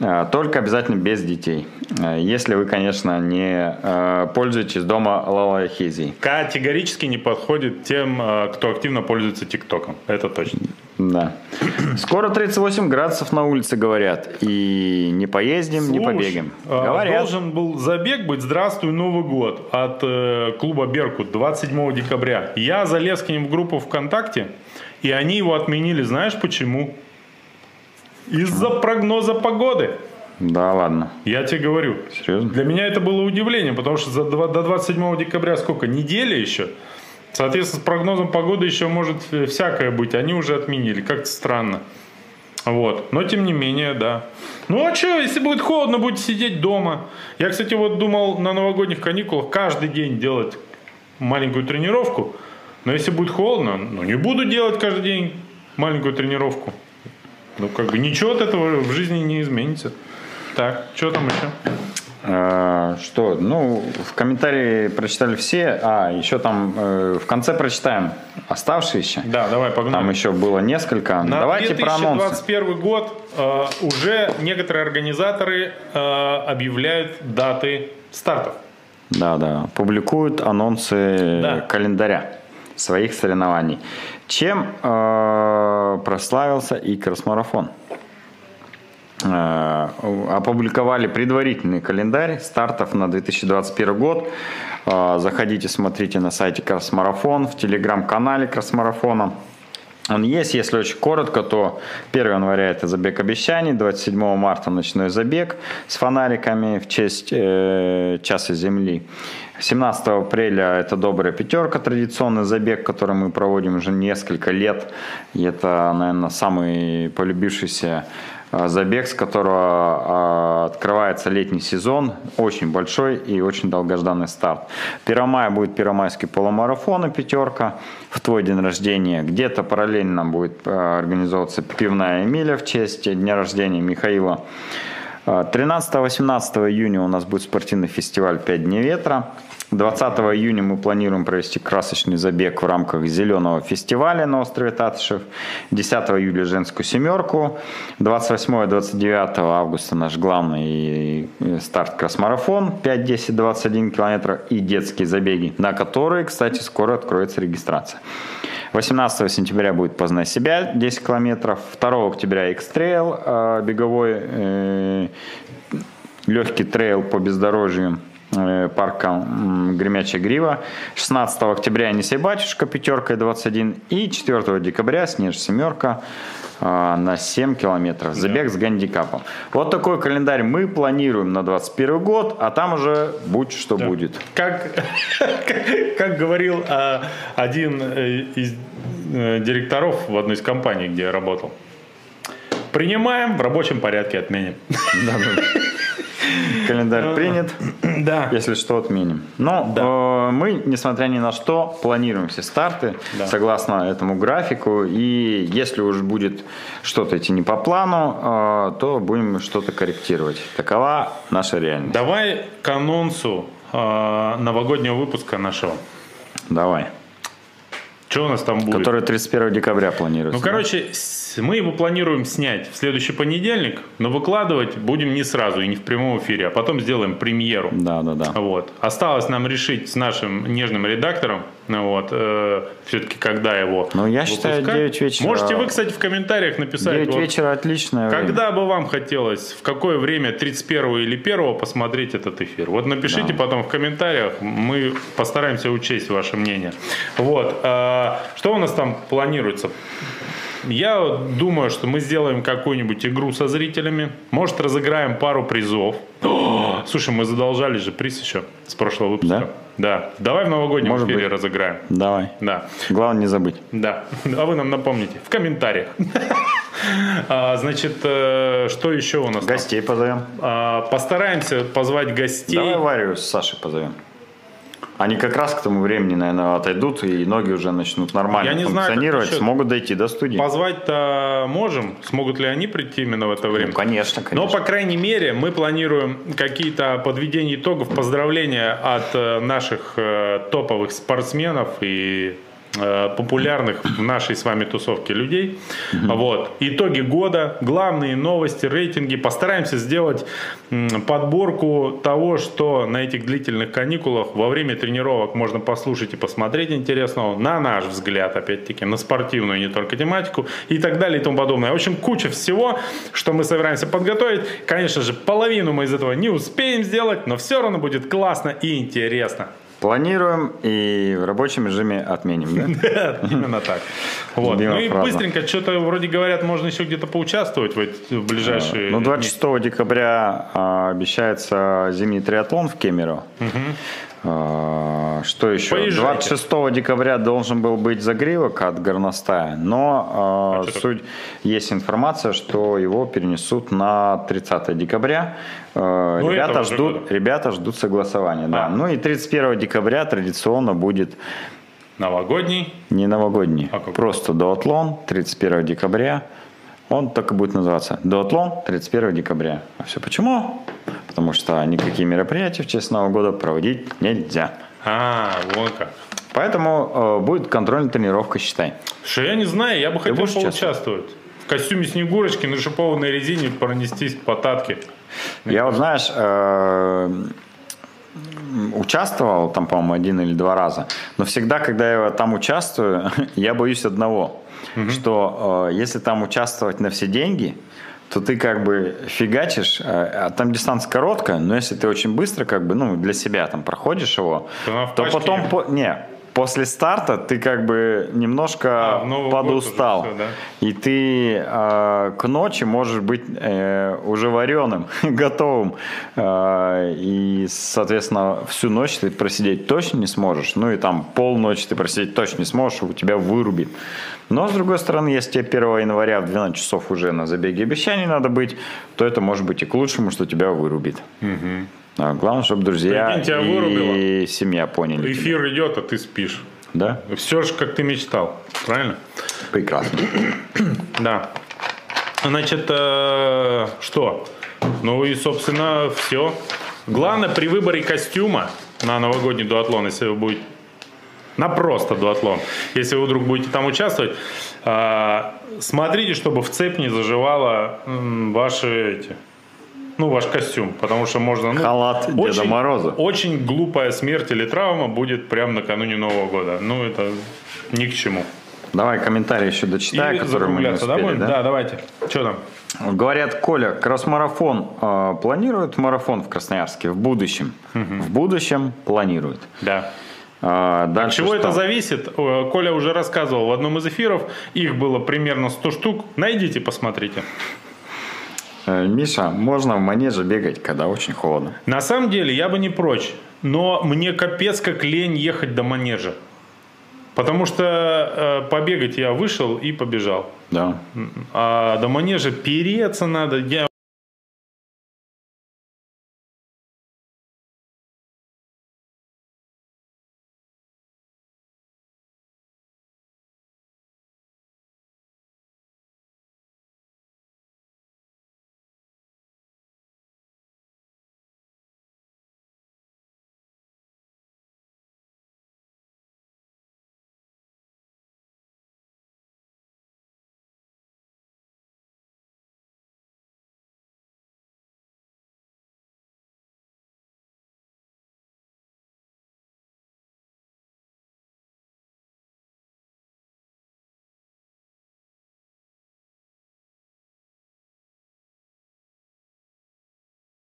S2: А, Только обязательно без детей. А, Если вы, конечно, не э, пользуетесь дома лалахезией.
S1: Категорически не подходит тем, кто активно пользуется ТикТоком. Это точно.
S2: Да. Скоро 38 градусов на улице, говорят. И не поездим, не
S1: Слушай,
S2: побегаем.
S1: э,
S2: Говорят.
S1: Должен был забег быть «Здравствуй, Новый год» от э, клуба «Беркут» 27 декабря. Я залез к ним в группу ВКонтакте, и они его отменили. Знаешь почему? Из-за прогноза погоды.
S2: Да, ладно.
S1: Я тебе говорю.
S2: Серьезно?
S1: Для меня это было удивлением, потому что за два- до 27 декабря сколько? Неделя еще? Соответственно, с прогнозом погоды еще может всякое быть. Они уже отменили. Как-то странно. Вот. Но тем не менее, да. Ну а что, если будет холодно, будете сидеть дома. Я, кстати, вот думал на новогодних каникулах каждый день делать маленькую тренировку. Но если будет холодно, ну не буду делать каждый день маленькую тренировку. Ну как бы ничего от этого в жизни не изменится. Так, что там еще?
S2: Э, Что? Ну, в комментарии прочитали все. А, еще там э, в конце прочитаем оставшиеся.
S1: Да, давай, погнали.
S2: Там еще было несколько.
S1: На
S2: Давайте про анонсы.
S1: 2021 год э, уже некоторые организаторы э, объявляют даты стартов.
S2: Да, да. Публикуют анонсы
S1: Да.
S2: календаря своих соревнований. Чем э, прославился и кросс-марафон? Э, опубликовали предварительный календарь стартов на 2021 год. Э, заходите, смотрите на сайте Кросс-марафон, в телеграм-канале Кросс-марафона. Он есть, если очень коротко, то 1 января это забег обещаний, 27 марта ночной забег с фонариками в честь э, Часа Земли. 17 апреля это добрая пятерка, традиционный забег, который мы проводим уже несколько лет. И это, наверное, самый полюбившийся забег, с которого а, открывается летний сезон, очень большой и очень долгожданный старт. 1 мая будет первомайский полумарафон и пятерка в твой день рождения. Где-то параллельно будет а, организовываться пивная Эмиля в честь дня рождения Михаила. 13-18 июня у нас будет спортивный фестиваль «5 дней ветра». 20 июня мы планируем провести красочный забег в рамках зеленого фестиваля на острове Татышев. 10 июля женскую семерку. 28-29 августа наш главный старт кросс-марафон 5, 10, 21 километра и детские забеги, на которые, кстати, скоро откроется регистрация. 18 сентября будет «Познай себя» 10 километров. 2 октября X-Trail, э, беговой э, легкий трейл по бездорожью парка Гремячая Грива. 16 октября Енисей Батюшка, пятерка и 21. И 4 декабря Снеж Семерка э, на 7 километров. Забег да. с гандикапом. Вот такой календарь мы планируем на 21 год, а там уже будь что да. будет.
S1: Как, как говорил а, один э, из директоров в одной из компаний, где я работал. Принимаем, в рабочем порядке отменим. Да, да.
S2: Календарь принят. Да. Если что, отменим. Но да. э, мы, несмотря ни на что, планируем все старты да. согласно этому графику. И если уж будет что-то идти не по плану, э, то будем что-то корректировать. Такова наша реальность.
S1: Давай к анонсу э, новогоднего выпуска нашего.
S2: Давай.
S1: Что у нас там будет?
S2: Который 31 декабря планируется.
S1: Ну, короче, мы его планируем снять в следующий понедельник, но выкладывать будем не сразу и не в прямом эфире, а потом сделаем премьеру.
S2: Да, да, да.
S1: Вот. Осталось нам решить с нашим нежным редактором, вот, э, все-таки когда его
S2: Ну, я выпускать. считаю, 9 вечера.
S1: Можете вы, кстати, в комментариях написать.
S2: 9 вот, вечера отличное
S1: Когда время. бы вам хотелось, в какое время, 31 или 1 посмотреть этот эфир? Вот напишите да. потом в комментариях, мы постараемся учесть ваше мнение. Вот. Э, что у нас там планируется? Я думаю, что мы сделаем какую-нибудь игру со зрителями. Может, разыграем пару призов. О, слушай, мы задолжали же приз еще с прошлого выпуска. Да? Да. Давай в новогоднем Может эфире быть. разыграем.
S2: Давай.
S1: Да.
S2: Главное не забыть.
S1: Да. А вы нам напомните в комментариях. А, значит, э, что еще у нас?
S2: Гостей позовем.
S1: А, постараемся позвать гостей.
S2: Давай Варю с Сашей позовем. Они как раз к тому времени, наверное, отойдут, и ноги уже начнут нормально Я не функционировать, знаю, смогут дойти до студии.
S1: Позвать-то можем. Смогут ли они прийти именно в это время? Ну,
S2: конечно, конечно.
S1: Но, по крайней мере, мы планируем какие-то подведения итогов, поздравления от э, наших э, топовых спортсменов и популярных в нашей с вами тусовке людей. Mm-hmm. Вот. Итоги года, главные новости, рейтинги. Постараемся сделать подборку того, что на этих длительных каникулах во время тренировок можно послушать и посмотреть интересного, на наш взгляд, опять-таки, на спортивную не только тематику и так далее и тому подобное. В общем, куча всего, что мы собираемся подготовить. Конечно же, половину мы из этого не успеем сделать, но все равно будет классно и интересно.
S2: Планируем и в рабочем режиме отменим,
S1: да? Именно так. Вот. Ну и быстренько, что-то вроде говорят, можно еще где-то поучаствовать в ближайшие...
S2: Ну, 26 декабря а, обещается зимний триатлон в Кемерово. А, что еще? Поезжайте. 26 декабря должен был быть загривок от горностая, но а, а суть есть информация, что его перенесут на 30 декабря. Ну, ребята, ждут, ребята ждут согласования. А. Да. Ну и 31 декабря традиционно будет
S1: Новогодний?
S2: Не новогодний, а просто дуатлон 31 декабря. Он так и будет называться. Дуатлон 31 декабря. А все почему? Потому что никакие мероприятия в честь Нового года проводить нельзя.
S1: А, вот как.
S2: Поэтому э, будет контрольная тренировка, считай.
S1: Что я не знаю, я бы Ты хотел поучаствовать. В костюме Снегурочки на шипованной резине пронестись по татке.
S2: Я вот, знаешь, э, участвовал там, по-моему, один или два раза. Но всегда, когда я там участвую, я боюсь одного угу. что э, если там участвовать на все деньги, то ты как бы фигачишь, э, а там дистанция короткая, но если ты очень быстро как бы, ну, для себя там проходишь его, то, то потом, по, не, после старта ты как бы немножко
S1: А,
S2: подустал.
S1: всё, да.
S2: И ты э, к ночи можешь быть э, уже вареным, готовым. Э, и, соответственно, всю ночь ты просидеть точно не сможешь. Ну и там полночи ты просидеть точно не сможешь, у тебя вырубит. Но, с другой стороны, если тебе 1 января в 12 часов уже на забеге обещаний надо быть, то это может быть и к лучшему, что тебя вырубит. А главное, чтобы друзья
S1: Прикинь, тебя
S2: и
S1: вырубило.
S2: семья поняли. тебя.
S1: Эфир идет, а ты спишь.
S2: Да?
S1: Все же, как ты мечтал. Правильно?
S2: Прекрасно.
S1: Да. Значит, э, что? Ну и, собственно, все. Главное при выборе костюма на новогодний дуатлон, если вы будете на просто дуатлон, если вы вдруг будете там участвовать, э, смотрите, чтобы в цепь не заживала м, ваши эти, ну, ваш костюм, потому что можно... Ну,
S2: Халат Деда Мороза.
S1: Очень глупая смерть или травма будет прямо накануне Нового года. Ну, это ни к чему.
S2: Давай комментарий еще дочитай,
S1: И
S2: который мы не
S1: закругляться, да,
S2: успели.
S1: будем?
S2: да?
S1: да, давайте. Что там?
S2: Говорят, Коля, кросс-марафон э, планирует марафон в Красноярске в будущем? В будущем планирует.
S1: Да.
S2: А,
S1: От чего
S2: что?
S1: это зависит? Коля уже рассказывал в одном из эфиров. Их было примерно 100 штук. Найдите, посмотрите.
S2: Э, Миша, можно в манеже бегать, когда очень холодно.
S1: На самом деле, я бы не прочь. Но мне капец как лень ехать до манежа. Потому что э, побегать я вышел и побежал.
S2: Да.
S1: А до манежа переться надо. Я